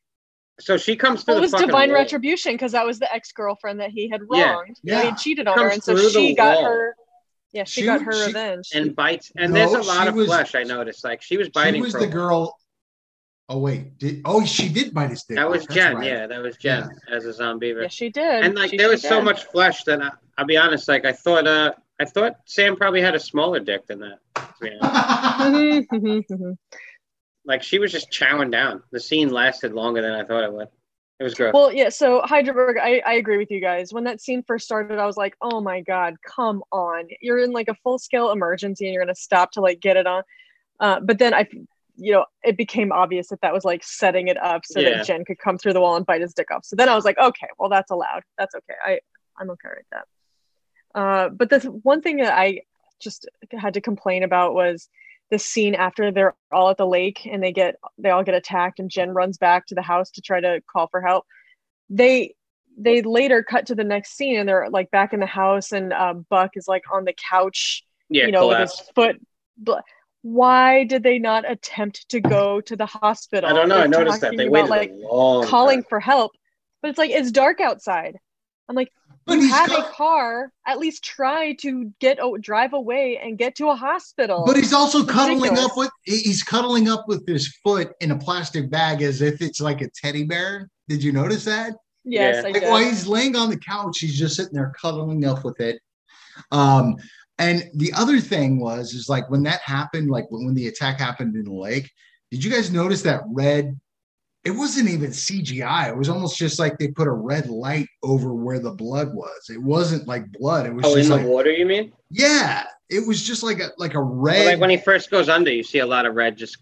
So she comes through Well, it was fucking divine wall. retribution because that was the ex girlfriend that he had wronged. You know, he cheated on Comes her, and so she got wall. her. Yeah, she, She got her she- revenge. and bites, and No, there's a lot of was- flesh. I noticed, like she was biting. She was for the a girl. Oh wait, did oh she did bite his dick. That was that's Jen. right. Yeah, that was Jen as a zombie. yeah, she did. and like She there was so did. much flesh that I, I'll be honest, like I thought, uh, I thought Sam probably had a smaller dick than that. to be honest. Mhm, mhm, mhm. like she was just chowing down. The scene lasted longer than I thought it would. It was gross. well, yeah. So Heidelberg, I, I agree with you guys. When that scene first started, I was like, "Oh my god, come on! You're in like a full scale emergency, and you're gonna stop to like get it on." Uh, but then I, you know, it became obvious that that was like setting it up so Yeah. that Jen could come through the wall and bite his dick off. So then I was like, "Okay, well that's allowed. That's okay. I I'm okay with that." Uh, but the one thing that I just had to complain about was the scene after they're all at the lake and they get they all get attacked and Jen runs back to the house to try to call for help. They they later cut to the next scene and they're like back in the house and uh, Buck is like on the couch, yeah, you know, collapsed. with his foot. Why did they not attempt to go to the hospital? I don't know. I They're noticed that they about, waited like a long calling time. for help, but it's like it's dark outside. I'm like, you have cut- a car. At least try to get oh, drive away and get to a hospital. But he's also cuddling Ridiculous. up with he's cuddling up with his foot in a plastic bag as if it's like a teddy bear. Did you notice that? yes, Yeah. I Like did. while he's laying on the couch, he's just sitting there cuddling up with it. Um, and the other thing was is like when that happened, like when, when the attack happened in the lake, did you guys notice that red? It wasn't even CGI. It was almost just like they put a red light over where the blood was. It wasn't like blood. It was Oh, in just the like water, you mean? yeah, it was just like a like a Well, red. like when he first goes under, you see a lot of red just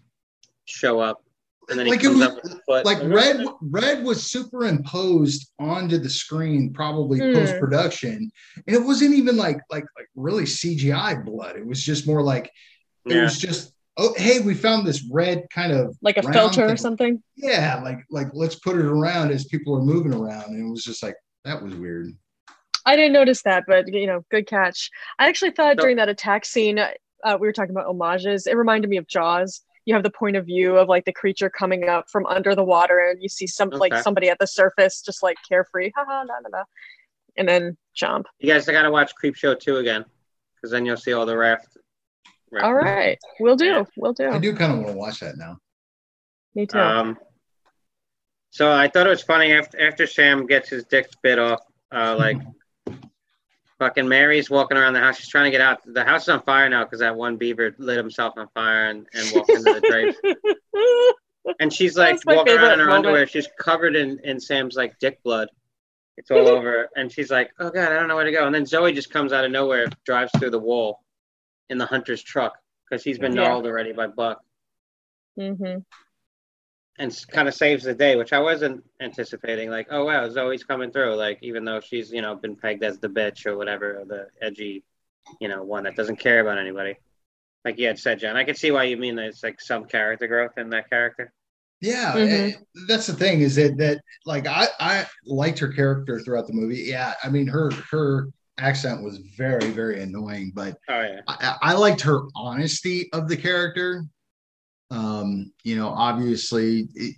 show up, and then he Like it comes was- up with the foot. like red red was superimposed onto the screen probably Hmm. post production and it wasn't even like like like really cgi blood it was just more like it Yeah. was just oh hey we found this red kind of like a round filter or something. yeah like like let's put it around as people are moving around and it was just like that was weird I didn't notice that, but you know, good catch. I actually thought So- during that attack scene, uh, we were talking about homages. It reminded me of Jaws. You have the point of view of like the creature coming up from under the water, and you see some like somebody at the surface, just like carefree, haha, na na na, and then jump. You guys I got to watch Creepshow 2 again, because then you'll see all the raft. All right, we'll do, we'll do. i do. do kind of want to watch that now Me too. Um, so I thought it was funny after after Sam gets his dick bit off, uh, like (laughs) fucking Mary's walking around the house. She's trying to get out. The house is on fire now because that one beaver lit himself on fire and, and walked into the drapes. (laughs) And she's like walking around in favorite her underwear. She's covered in, in Sam's like dick blood. It's all (laughs) over. And she's like, oh God, I don't know where to go. And then Zoe just comes out of nowhere, drives through the wall in the hunter's truck because he's been Yeah. gnarled already by Buck hmm and kind of saves the day, which I wasn't anticipating. Like, oh wow, Zoe's coming through. Like, even though she's you know been pegged as the bitch or whatever, or the edgy, you know, one that doesn't care about anybody. Like you had said, John, I can see why you mean that it's like some character growth in that character. Yeah, Mhm. and that's the thing is that that like I I liked her character throughout the movie. Yeah, I mean her her accent was very very annoying, but Oh yeah, I, I liked her honesty of the character. Um, you know, obviously, it,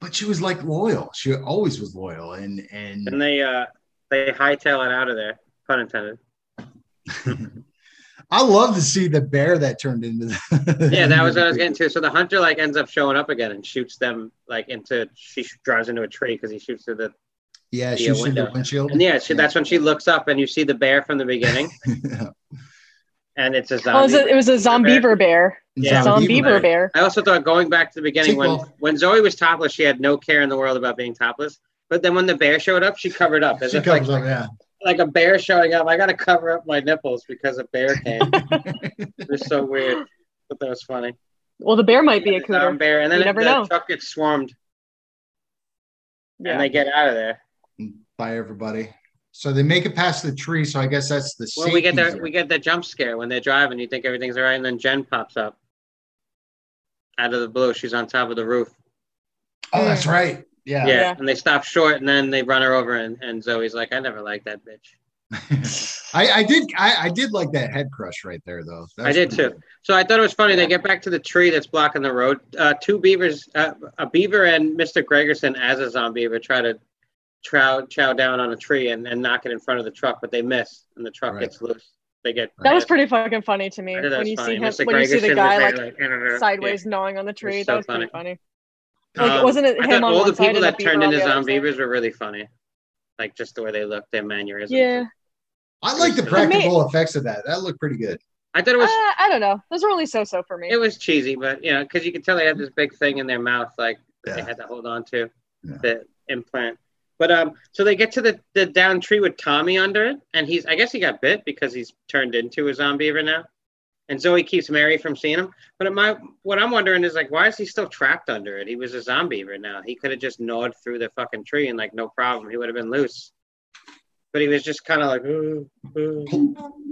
but she was like loyal. She always was loyal, and and and they uh they hightail it out of there, pun intended. (laughs) I love to see the bear that turned into. The, (laughs) Yeah, that was what I was (laughs) getting to. So the hunter like ends up showing up again and shoots them like into. She drives into a tree because he shoots through the. Yeah, the she was through the window. windshield. And yeah, she, that's when she looks up and you see the bear from the beginning, (laughs) yeah. and it's a oh, zombie. Oh, it was a, it was a Zombeaver bear. Yeah, Zombie Zombeaver bear. I also thought going back to the beginning when Sequel. when Zoe was topless, she had no care in the world about being topless. But then when the bear showed up, she covered up as She if like, comes up, yeah. like a bear showing up. I got to cover up my nipples because a bear came. (laughs) it was so weird, but that was funny. Well, the bear might be a The cooter. bear, and then You never the know. truck gets swarmed, Yeah. and they get out of there. Bye, everybody. So they make it past the tree. So I guess that's the. Well, we get safety the we get the jump scare when they're driving. You think everything's all right, and then Jen pops up out of the blue. She's on top of the roof. Oh, that's right. Yeah, Yeah. Yeah. and they stop short, and then they run her over, and, and Zoe's like, "I never liked that bitch." (laughs) I, I did. I, I did like that head crush right there, though. That I did pretty too. good. So I thought it was funny. They get back to the tree that's blocking the road. Uh, two beavers, uh, a beaver and Mr. Gregerson as a zombie beaver try to chow, chow down on a tree and, and knock it in front of the truck, but they miss, and the truck Right. gets loose. They get That was pretty fucking funny to me I thought that when you funny. see him Mr. when you see the guy like like, sideways gnawing on the tree. so that was funny. pretty funny. Like, Um, wasn't it him thought on all the people and the that turned into the other zombie side? beavers were really funny, like just the way they looked, their mannerisms. Yeah, I like the It practical effects of that. That looked pretty good. I thought it uh, was I don't know. Those were only so-so for me. it was cheesy, but you know, because you could tell they had this big thing in their mouth, like that they had to hold on to Yeah. the implant. But um, so they get to the the down tree with Tommy under it, and he's I guess he got bit because he's turned into a zombie right now, and Zoe keeps Mary from seeing him. But my what I'm wondering is like, why is he still trapped under it? He was a zombie right now. He could have just gnawed through the fucking tree and like no problem, he would have been loose. But he was just kind of like, ooh, ooh.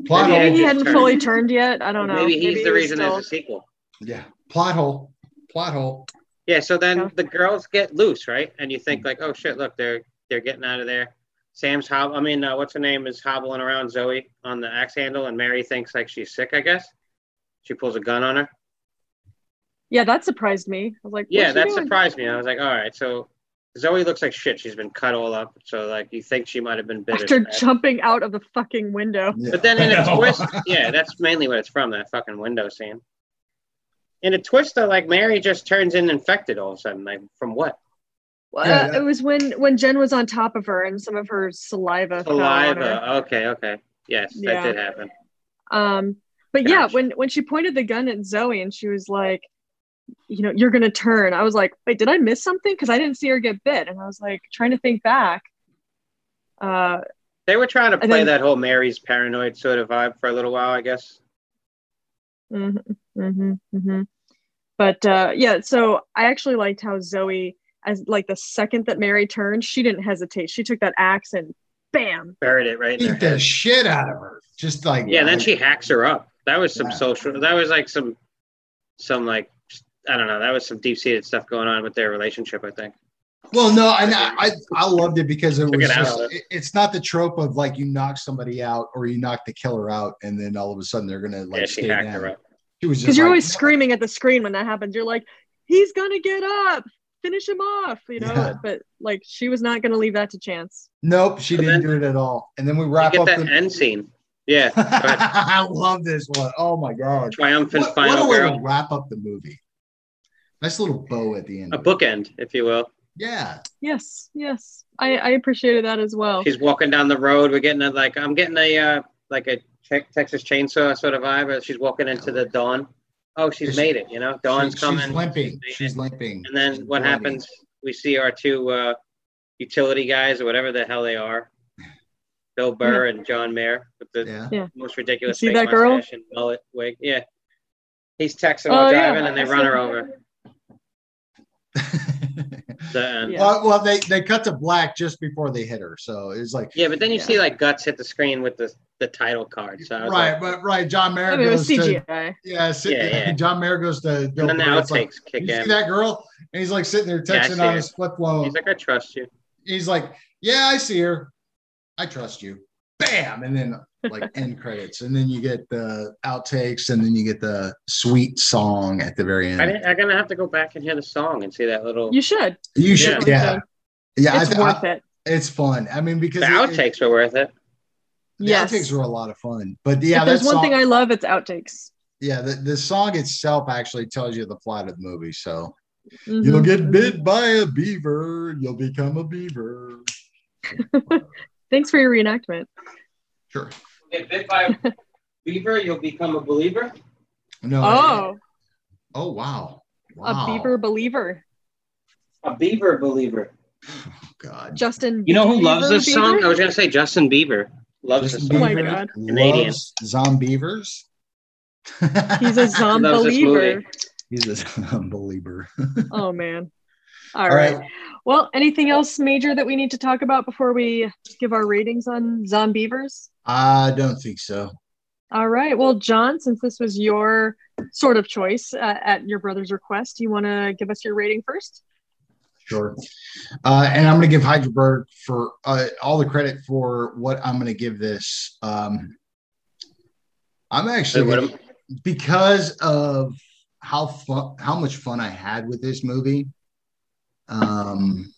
Plot Maybe Maybe hole. he hadn't turned. fully turned yet. I don't know. maybe he's he the was reason still- there's a sequel. Yeah. Plot hole. Plot hole. Yeah, so then Yeah. the girls get loose, right? And you think like, oh shit, look, they're they're getting out of there. Sam's hob I mean, uh, what's her name is hobbling around Zoe on the axe handle, and Mary thinks like she's sick, I guess. She pulls a gun on her. Yeah, that surprised me. I was like, Yeah, that doing? surprised me. I was like, all right, so Zoe looks like shit. She's been cut all up, so like you think she might have been bitten. After jumping out of the fucking window. Yeah. But then in a (laughs) twist, yeah, that's mainly what it's from that fucking window scene. In a twist, though, like Mary just turns in infected all of a sudden. Like from what? Well, Yeah, uh, it was when when Jen was on top of her and some of her saliva. Saliva. Okay, okay. Yes, Yeah. that did happen. Um, but yeah, when when she pointed the gun at Zoe and she was like, you know, you're gonna turn. I was like, wait, did I miss something? Because I didn't see her get bit, and I was like trying to think back. Uh, They were trying to play then- that whole Mary's paranoid sort of vibe for a little while, I guess. Mm-hmm, hmm hmm But uh, yeah, so I actually liked how Zoe, as like the second that Mary turned, she didn't hesitate. She took that axe and bam. Buried it right in Beat the shit out of her. Just like Yeah, and then she hacks her up. That was some Yeah. social. That was like some, some like I don't know. That was some deep seated stuff going on with their relationship. I think. Well, no, and I, I I loved it because it Took was it just, it. it- it's not the trope of like you knock somebody out or you knock the killer out and then all of a sudden they're gonna like yeah, she stay hacked down. her up. She was Because you're like, always "No." screaming at the screen when that happens. You're like, he's gonna get up, finish him off, you know. Yeah. But like, she was not gonna leave that to chance. Nope, she But didn't then- do it at all. And then we wrap get up that the end scene. Yeah. (laughs) I love this one. Oh my god. triumphant What, what final a way girl. to wrap up the movie. Nice little bow at the end. A bookend, if you will. Yeah. Yes, yes, I, I appreciated that as well. She's walking down the road. We're getting a like I'm getting a uh, like a Te- Texas Chainsaw sort of vibe. as She's walking into the dawn. Oh, she's Is- made it. You know, dawn's She- coming. She's limping. She's She's limping. And then She's what bloody. happens? We see our two uh, utility guys or whatever the hell they are, (laughs) Bill Burr and John Mayer with the Yeah. Yeah. most ridiculous You see that girl? mustache and mullet wig. Yeah, he's texting Oh, while yeah. driving, and they I run her that. over. (laughs) The end. Yeah. well, well, they they cut to black just before they hit her, so it's like Yeah, but then you Yeah. see like guts hit the screen with the the title card. So right, like, but right. John Mayer I mean, it was goes to CGI. yeah, sit, Yeah, (laughs) yeah. John Mayer goes to Bill and then the Burr, it's like, kick you see in. that girl? And he's like sitting there texting see on his flip phone. He's like, I trust you. he's like, Yeah, I see her. I trust you. Bam. And then like end credits. And then you get the outtakes and then you get the sweet song at the very end. I didn't, I'm gonna have to go back and hear the song and see that little. You should. you should, Yeah. yeah. Yeah, It's I, worth I, it. it's fun. I mean, because the it- it- outtakes were worth it. the Yes. outtakes were a lot of fun. But yeah, if there's that one song, thing I love, it's outtakes. yeah, the, the song itself actually tells you the plot of the movie. So Mhm. you'll get bit by a beaver, you'll become a beaver. (laughs) Thanks for your reenactment. Sure. Get bit by a beaver, you'll become a believer. No. Oh, Oh wow. a beaver believer. A beaver believer. Oh, God. Justin. You know who loves Bieber this song? I was gonna say Justin Bieber loves this Justin Oh song. my Bieber God. Canadian. loves Zombeavers. He's a (laughs) Loves this zombeliever. He's a zombeliever. (laughs) Oh man. All All right. Well, anything else major that we need to talk about before we give our ratings on Zombeavers? I don't think so. All right. Well, John, since this was your sort of choice uh, at your brother's request, do you want to give us your rating first? Sure. Uh, and I'm going to give Heidelberg for uh, all the credit for what I'm going to give this. Um, I'm actually Wait, what gonna- because of how fun, how much fun I had with this movie. Um,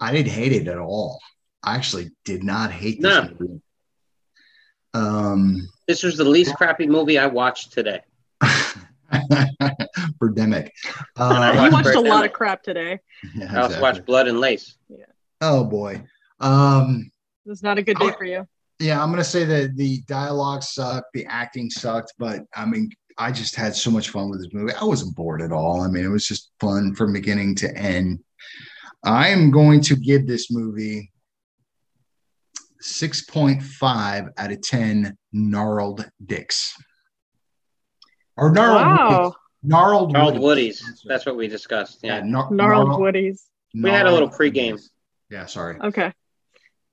I didn't hate it at all. I actually did not hate this No. movie. Um, This was the least crappy movie I watched today. (laughs) Birdemic. And I You Uh, watched watched a lot of crap today. yeah, I also watched Blood and Lace. Yeah. Oh boy. Um, It was not a good day for you. yeah, I'm gonna say that the dialogue sucked, the acting sucked, but I mean, I just had so much fun with this movie. I wasn't bored at all. I mean, it was just fun from beginning to end. I am going to give this movie 6.5 out of 10 gnarled dicks. Or gnarled Wow. Woodies. gnarled, Gnarled Woodies. Woodies. That's what we discussed. Yeah. gnar- Gnarled gnarled- Woodies. We had a little pregame. Woodies. Yeah, sorry. Okay.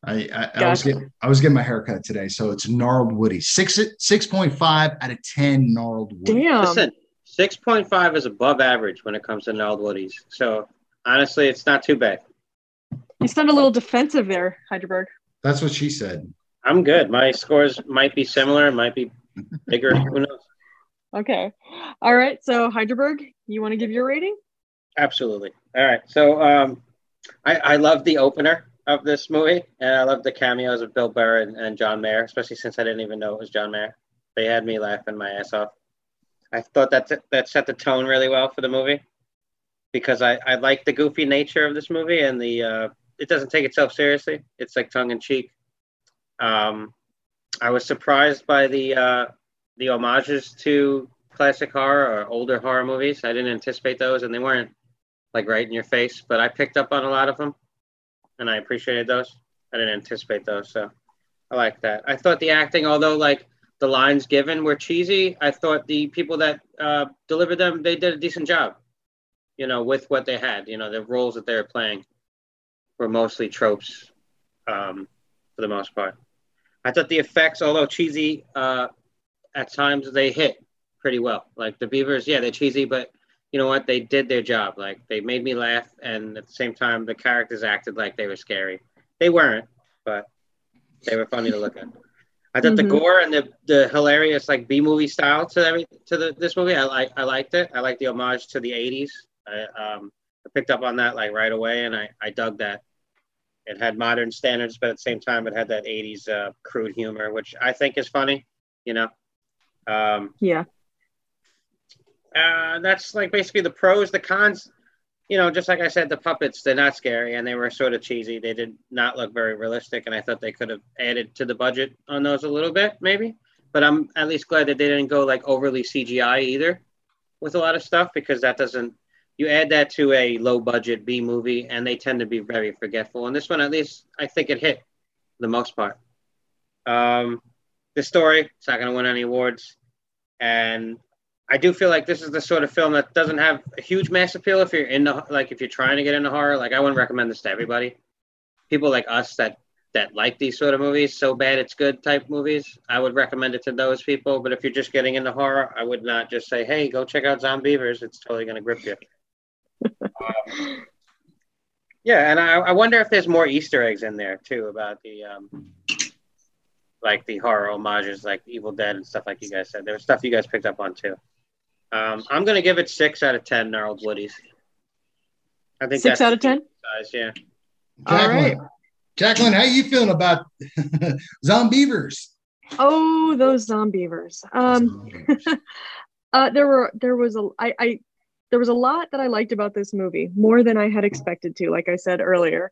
I, I, I was getting I was getting my haircut today, so it's gnarled woody. Six six point five out of ten gnarled woody. Damn. Listen, 6.5 is above average when it comes to gnarled Woodies. So honestly, it's not too bad. You sound a little defensive there, Heidelberg. That's what she said. I'm good. My scores might be similar, might be (laughs) bigger. Who knows? Okay. All right. So, Heidelberg, you want to give your rating? Absolutely. All right. So um, I, I love the opener of this movie, and I love the cameos of Bill Burr and, and John Mayer, especially since I didn't even know it was John Mayer. They had me laughing my ass off. I thought that that set the tone really well for the movie because I, I like the goofy nature of this movie and the uh, it doesn't take itself seriously. It's like tongue in cheek. Um, I was surprised by the uh, the homages to classic horror or older horror movies. I didn't anticipate those, and they weren't like right in your face, but I picked up on a lot of them, and I appreciated those. I didn't anticipate those, so I like that. I thought the acting, although like the lines given were cheesy, I thought the people that uh, delivered them they did a decent job. You know, with what they had, you know, the roles that they were playing were mostly tropes um, for the most part. I thought the effects, although cheesy, uh, at times they hit pretty well. Like the Beavers, yeah, they're cheesy, but you know what? They did their job. Like they made me laugh, and at the same time, the characters acted like they were scary. They weren't, but they were funny to look at. I thought mm-hmm. the gore and the, the hilarious like B movie style to every to the this movie, I like I liked it. I liked the homage to the '80s. I um I picked up on that like right away, and I I dug that. It had modern standards, but at the same time, it had that '80s uh, crude humor, which I think is funny. You know. Um, yeah. Uh, that's like basically the pros. The cons, you know, just like I said, the puppets they're not scary and they were sort of cheesy. They did not look very realistic, and I thought they could have added to the budget on those a little bit, maybe. But I'm at least glad that they didn't go like overly CGI either with a lot of stuff because that doesn't. You add that to a low budget B movie, and they tend to be very forgetful. And this one, at least, I think it hit the most part. Um, the story, it's not going to win any awards, and I do feel like this is the sort of film that doesn't have a huge mass appeal if you're into like if you're trying to get into horror. Like I wouldn't recommend this to everybody. People like us that that like these sort of movies, so bad it's good type movies, I would recommend it to those people. But if you're just getting into horror, I would not just say, "Hey, go check out Zombeavers." It's totally going to grip you. Um, yeah, and I, I wonder if there's more Easter eggs in there too about the um, like the horror homages, like Evil Dead and stuff like you guys said. There was stuff you guys picked up on too. Um, I'm going to give it six out of ten gnarled woodies. I think six out of ten. Size, yeah. Jacqueline, All right. Jacqueline, how you feeling about (laughs) Zombeavers? Oh, those Zombeavers. Um, (laughs) uh, there were there was a I, I there was a lot that I liked about this movie more than I had expected to. Like I said earlier,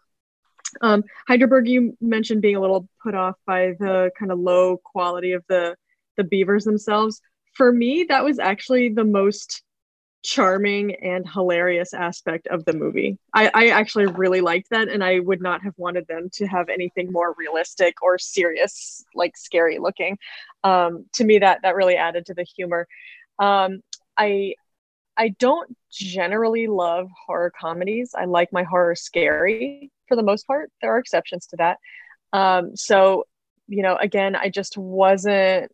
um, Heidelberg, you mentioned being a little put off by the kind of low quality of the the beavers themselves for me, that was actually the most charming and hilarious aspect of the movie. I, I actually really liked that, and I would not have wanted them to have anything more realistic or serious, like scary looking. Um, to me, that that really added to the humor. Um, I I don't generally love horror comedies. I like my horror scary for the most part. There are exceptions to that. Um, so, you know, again, I just wasn't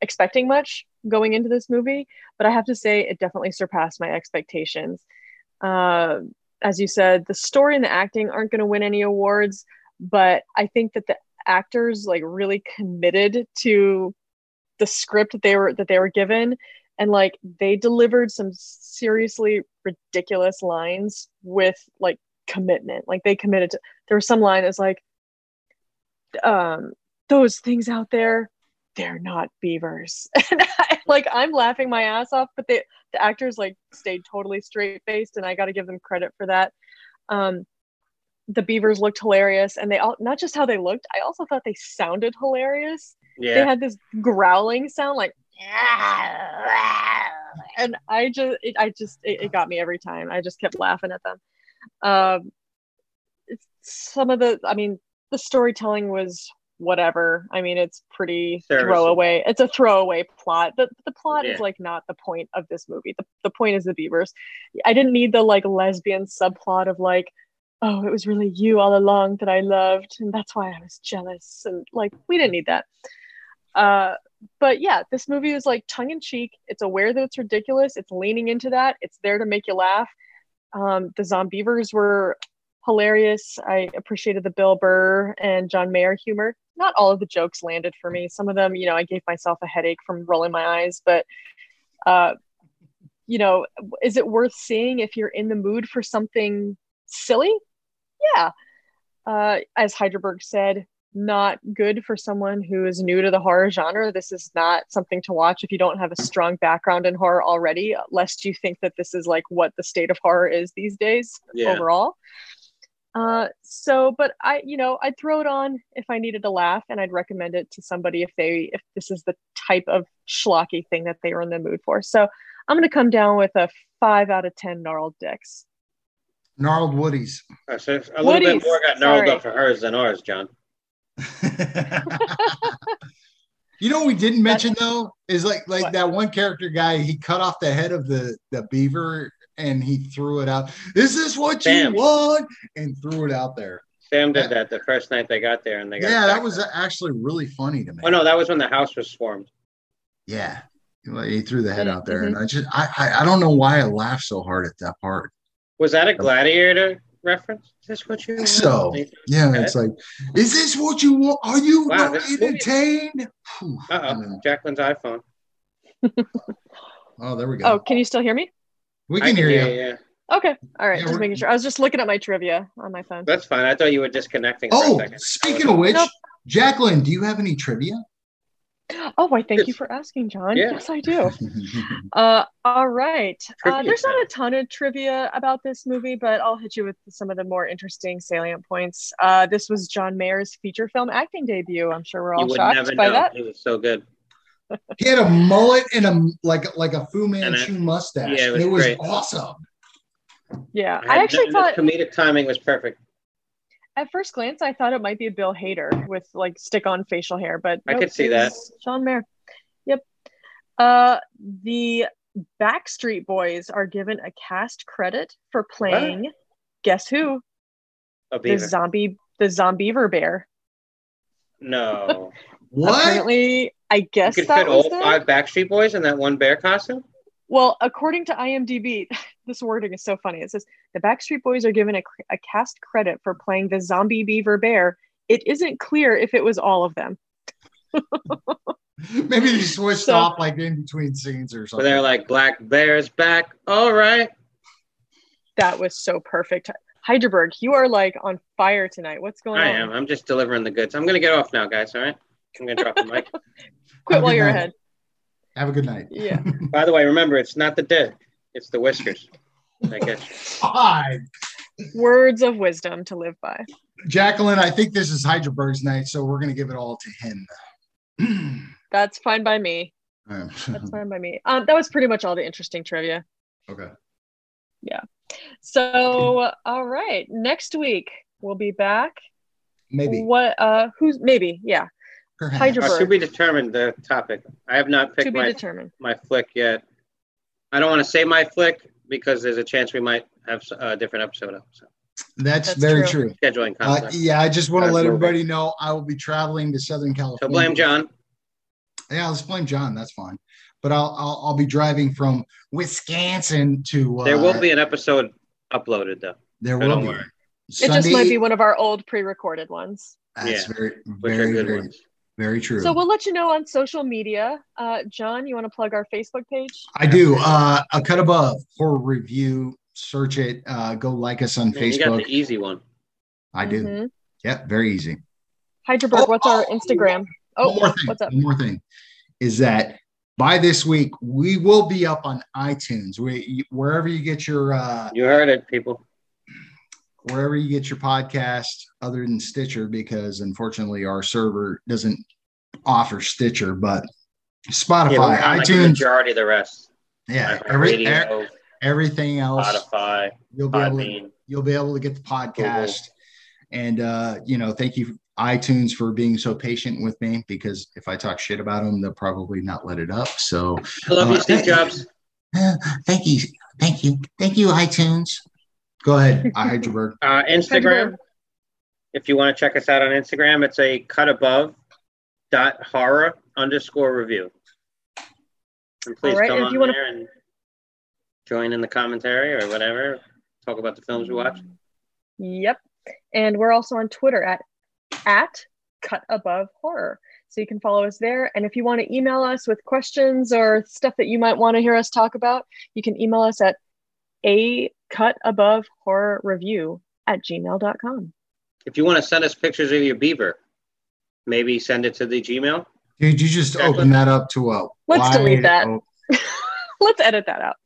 expecting much going into this movie, but I have to say it definitely surpassed my expectations. Uh, as you said, the story and the acting aren't going to win any awards, but I think that the actors like really committed to the script that they were that they were given and like they delivered some seriously ridiculous lines with like commitment like they committed to there was some line that's like um those things out there they're not beavers. (laughs) And I, like I'm laughing my ass off, but the the actors like stayed totally straight faced, and I got to give them credit for that. Um, the beavers looked hilarious, and they all not just how they looked. I also thought they sounded hilarious. Yeah. They had this growling sound, like, (laughs) and I just, it, I just, it, it, got me every time. I just kept laughing at them. Um, some of the, I mean, the storytelling was whatever. I mean, it's pretty throwaway. It's a throwaway plot. The the plot yeah. is like not the point of this movie. The the point is the beavers. I didn't need the like lesbian subplot of like, oh, it was really you all along that I loved, and that's why I was jealous. And like, we didn't need that. Uh, but yeah, this movie is like tongue in cheek. It's aware that it's ridiculous. It's leaning into that. It's there to make you laugh. Um, the Zombeavers were hilarious. I appreciated the Bill Burr and John Mayer humor not all of the jokes landed for me. Some of them, you know, I gave myself a headache from rolling my eyes, but uh, you know, is it worth seeing if you're in the mood for something silly? yeah. Uh, as Heidelberg said, not good for someone who is new to the horror genre. This is not something to watch if you don't have a strong background in horror already, lest you think that this is like what the state of horror is these days Yeah. overall. Uh, so, but I, you know, I'd throw it on if I needed a laugh, and I'd recommend it to somebody if they, if this is the type of schlocky thing that they were in the mood for. So, I'm gonna come down with a five out of ten gnarled dicks. Gnarled Woodies. So a little bit more got gnarled sorry. up for hers than ours, John. (laughs) you know what we didn't mention though is like like What? that one character guy. He cut off the head of the the beaver and he threw it out. Is this what Sam. you want? And threw it out there. Sam did that the first night they got there, and they got Yeah, that attacked. was actually really funny to me. Oh no, that was when the house was swarmed. Yeah, he threw the head out there, Mm-hmm. and I just I, I I don't know why I laughed so hard at that part. Was that a gladiator reference? Is this what you want? So yeah, Okay. it's like, is this what you want? Are you Wow, not entertained? Uh oh, Jacqueline's iPhone. Oh, there we go. Oh, can you still hear me? we I can hear you. Yeah, Okay, all right, Yeah, just making sure. I was just looking at my trivia on my phone. that's fine. I thought you were disconnecting. For Oh, a second. speaking of which, Nope. Jacqueline, do you have any trivia? Oh, why thank you for asking, John. Yeah. Yes, I do. (laughs) Uh, all right. Uh, there's not a ton of trivia about this movie, but I'll hit you with some of the more interesting salient points. Uh, this was John Mayer's feature film acting debut. I'm sure we're all would shocked never by know. that. He was so good. (laughs) he had a mullet and a like like a Fu And Manchu mustache. yeah, it and it was was awesome. Yeah, had- I actually the thought comedic timing was perfect. At first glance I thought it might be a Bill Hader with like stick-on facial hair, but I nope, could see that. Sean John Mayer. Yep. Uh, the Backstreet Boys are given a cast credit for playing. Guess who? A The zombie, the Zombeaver Bear. no, What? Apparently, I guess you could that fit was all them. five Backstreet Boys in that one bear costume. Well, according to IMDb, (laughs) this wording is so funny. It says the Backstreet Boys are given a, a cast credit for playing the zombie beaver bear. It isn't clear if it was all of them. (laughs) Maybe they switched So- off like in between scenes or something. they're like, "Black Bear's back." All right. That was so perfect. Heidelberg, you are like on fire tonight. What's going I on? I am. I'm just delivering the goods. I'm gonna get off now, guys. All right. I'm gonna drop the mic. (laughs) Quit Have while you're night. ahead. Have a good night. Yeah. (laughs) By the way, remember, it's not the dick; it's the whiskers. I guess. Hi, Words of wisdom to live by. Jacqueline. I think this is Heidelberg's night, so we're gonna give it all to him. (clears throat) That's fine by me. That's fine by me. Um, that was pretty much all the interesting trivia. okay. Yeah. So, all right, next week we'll be back. Maybe. What? Uh, who's maybe? Yeah, Perhaps. Hydra- Uh, to be determined the topic. I have not to picked be my determined. my flick yet. I don't want to say my flick because there's a chance we might have a different episode up. So That's, That's very true. true. scheduling Uh, yeah, I just want to let moving. everybody know I will be traveling to Southern California. so blame John. Yeah, let's blame John. That's fine. But I'll I'll, I'll be driving from Wisconsin to. Uh, There will be an episode uploaded though. There so will don't be. worry. It just might be one of our old pre-recorded ones. That's Yeah, very Which very good ones. Very true. So we'll let you know on social media. Uh, John, you want to plug our Facebook page? I do. Uh, a cut above horror review. Search it. Uh, go like us on Man, you got Facebook. the easy one. I do. Mhm. Yep, very easy. Heidelberg, Oh, what's our oh, Instagram? Oh, one more thing. what's up? One more thing is that by this week we will be up on iTunes. We wherever you get your uh, You heard it, people. Wherever you get your podcast, other than Stitcher, because unfortunately our server doesn't offer Stitcher, but Spotify, Yeah, we're like, the iTunes, majority of the rest. yeah, every, Radio, everything else Spotify, you'll be able to, you'll be able to get the podcast. And uh, you know, thank you iTunes for being so patient with me because if I talk shit about them, they'll probably not let it up. So I love Uh, you, Steve Jobs. uh, (sighs) thank you, thank you, thank you, iTunes. Go ahead, (laughs) Heidelberg. Uh, Instagram. If you want to check us out on Instagram, it's a cut above dot horror underscore review. And please All right, come and on you wanna- there and join in the commentary or whatever. Talk about the films we watch. Yep. And we're also on Twitter at at cut above horror. So you can follow us there. And if you want to email us with questions or stuff that you might want to hear us talk about, you can email us at a cut above horror review at gmail.com. If you want to send us pictures of your beaver, maybe send it to the Gmail. Did you just open that up to a? Let's delete that. (laughs) Let's edit that out.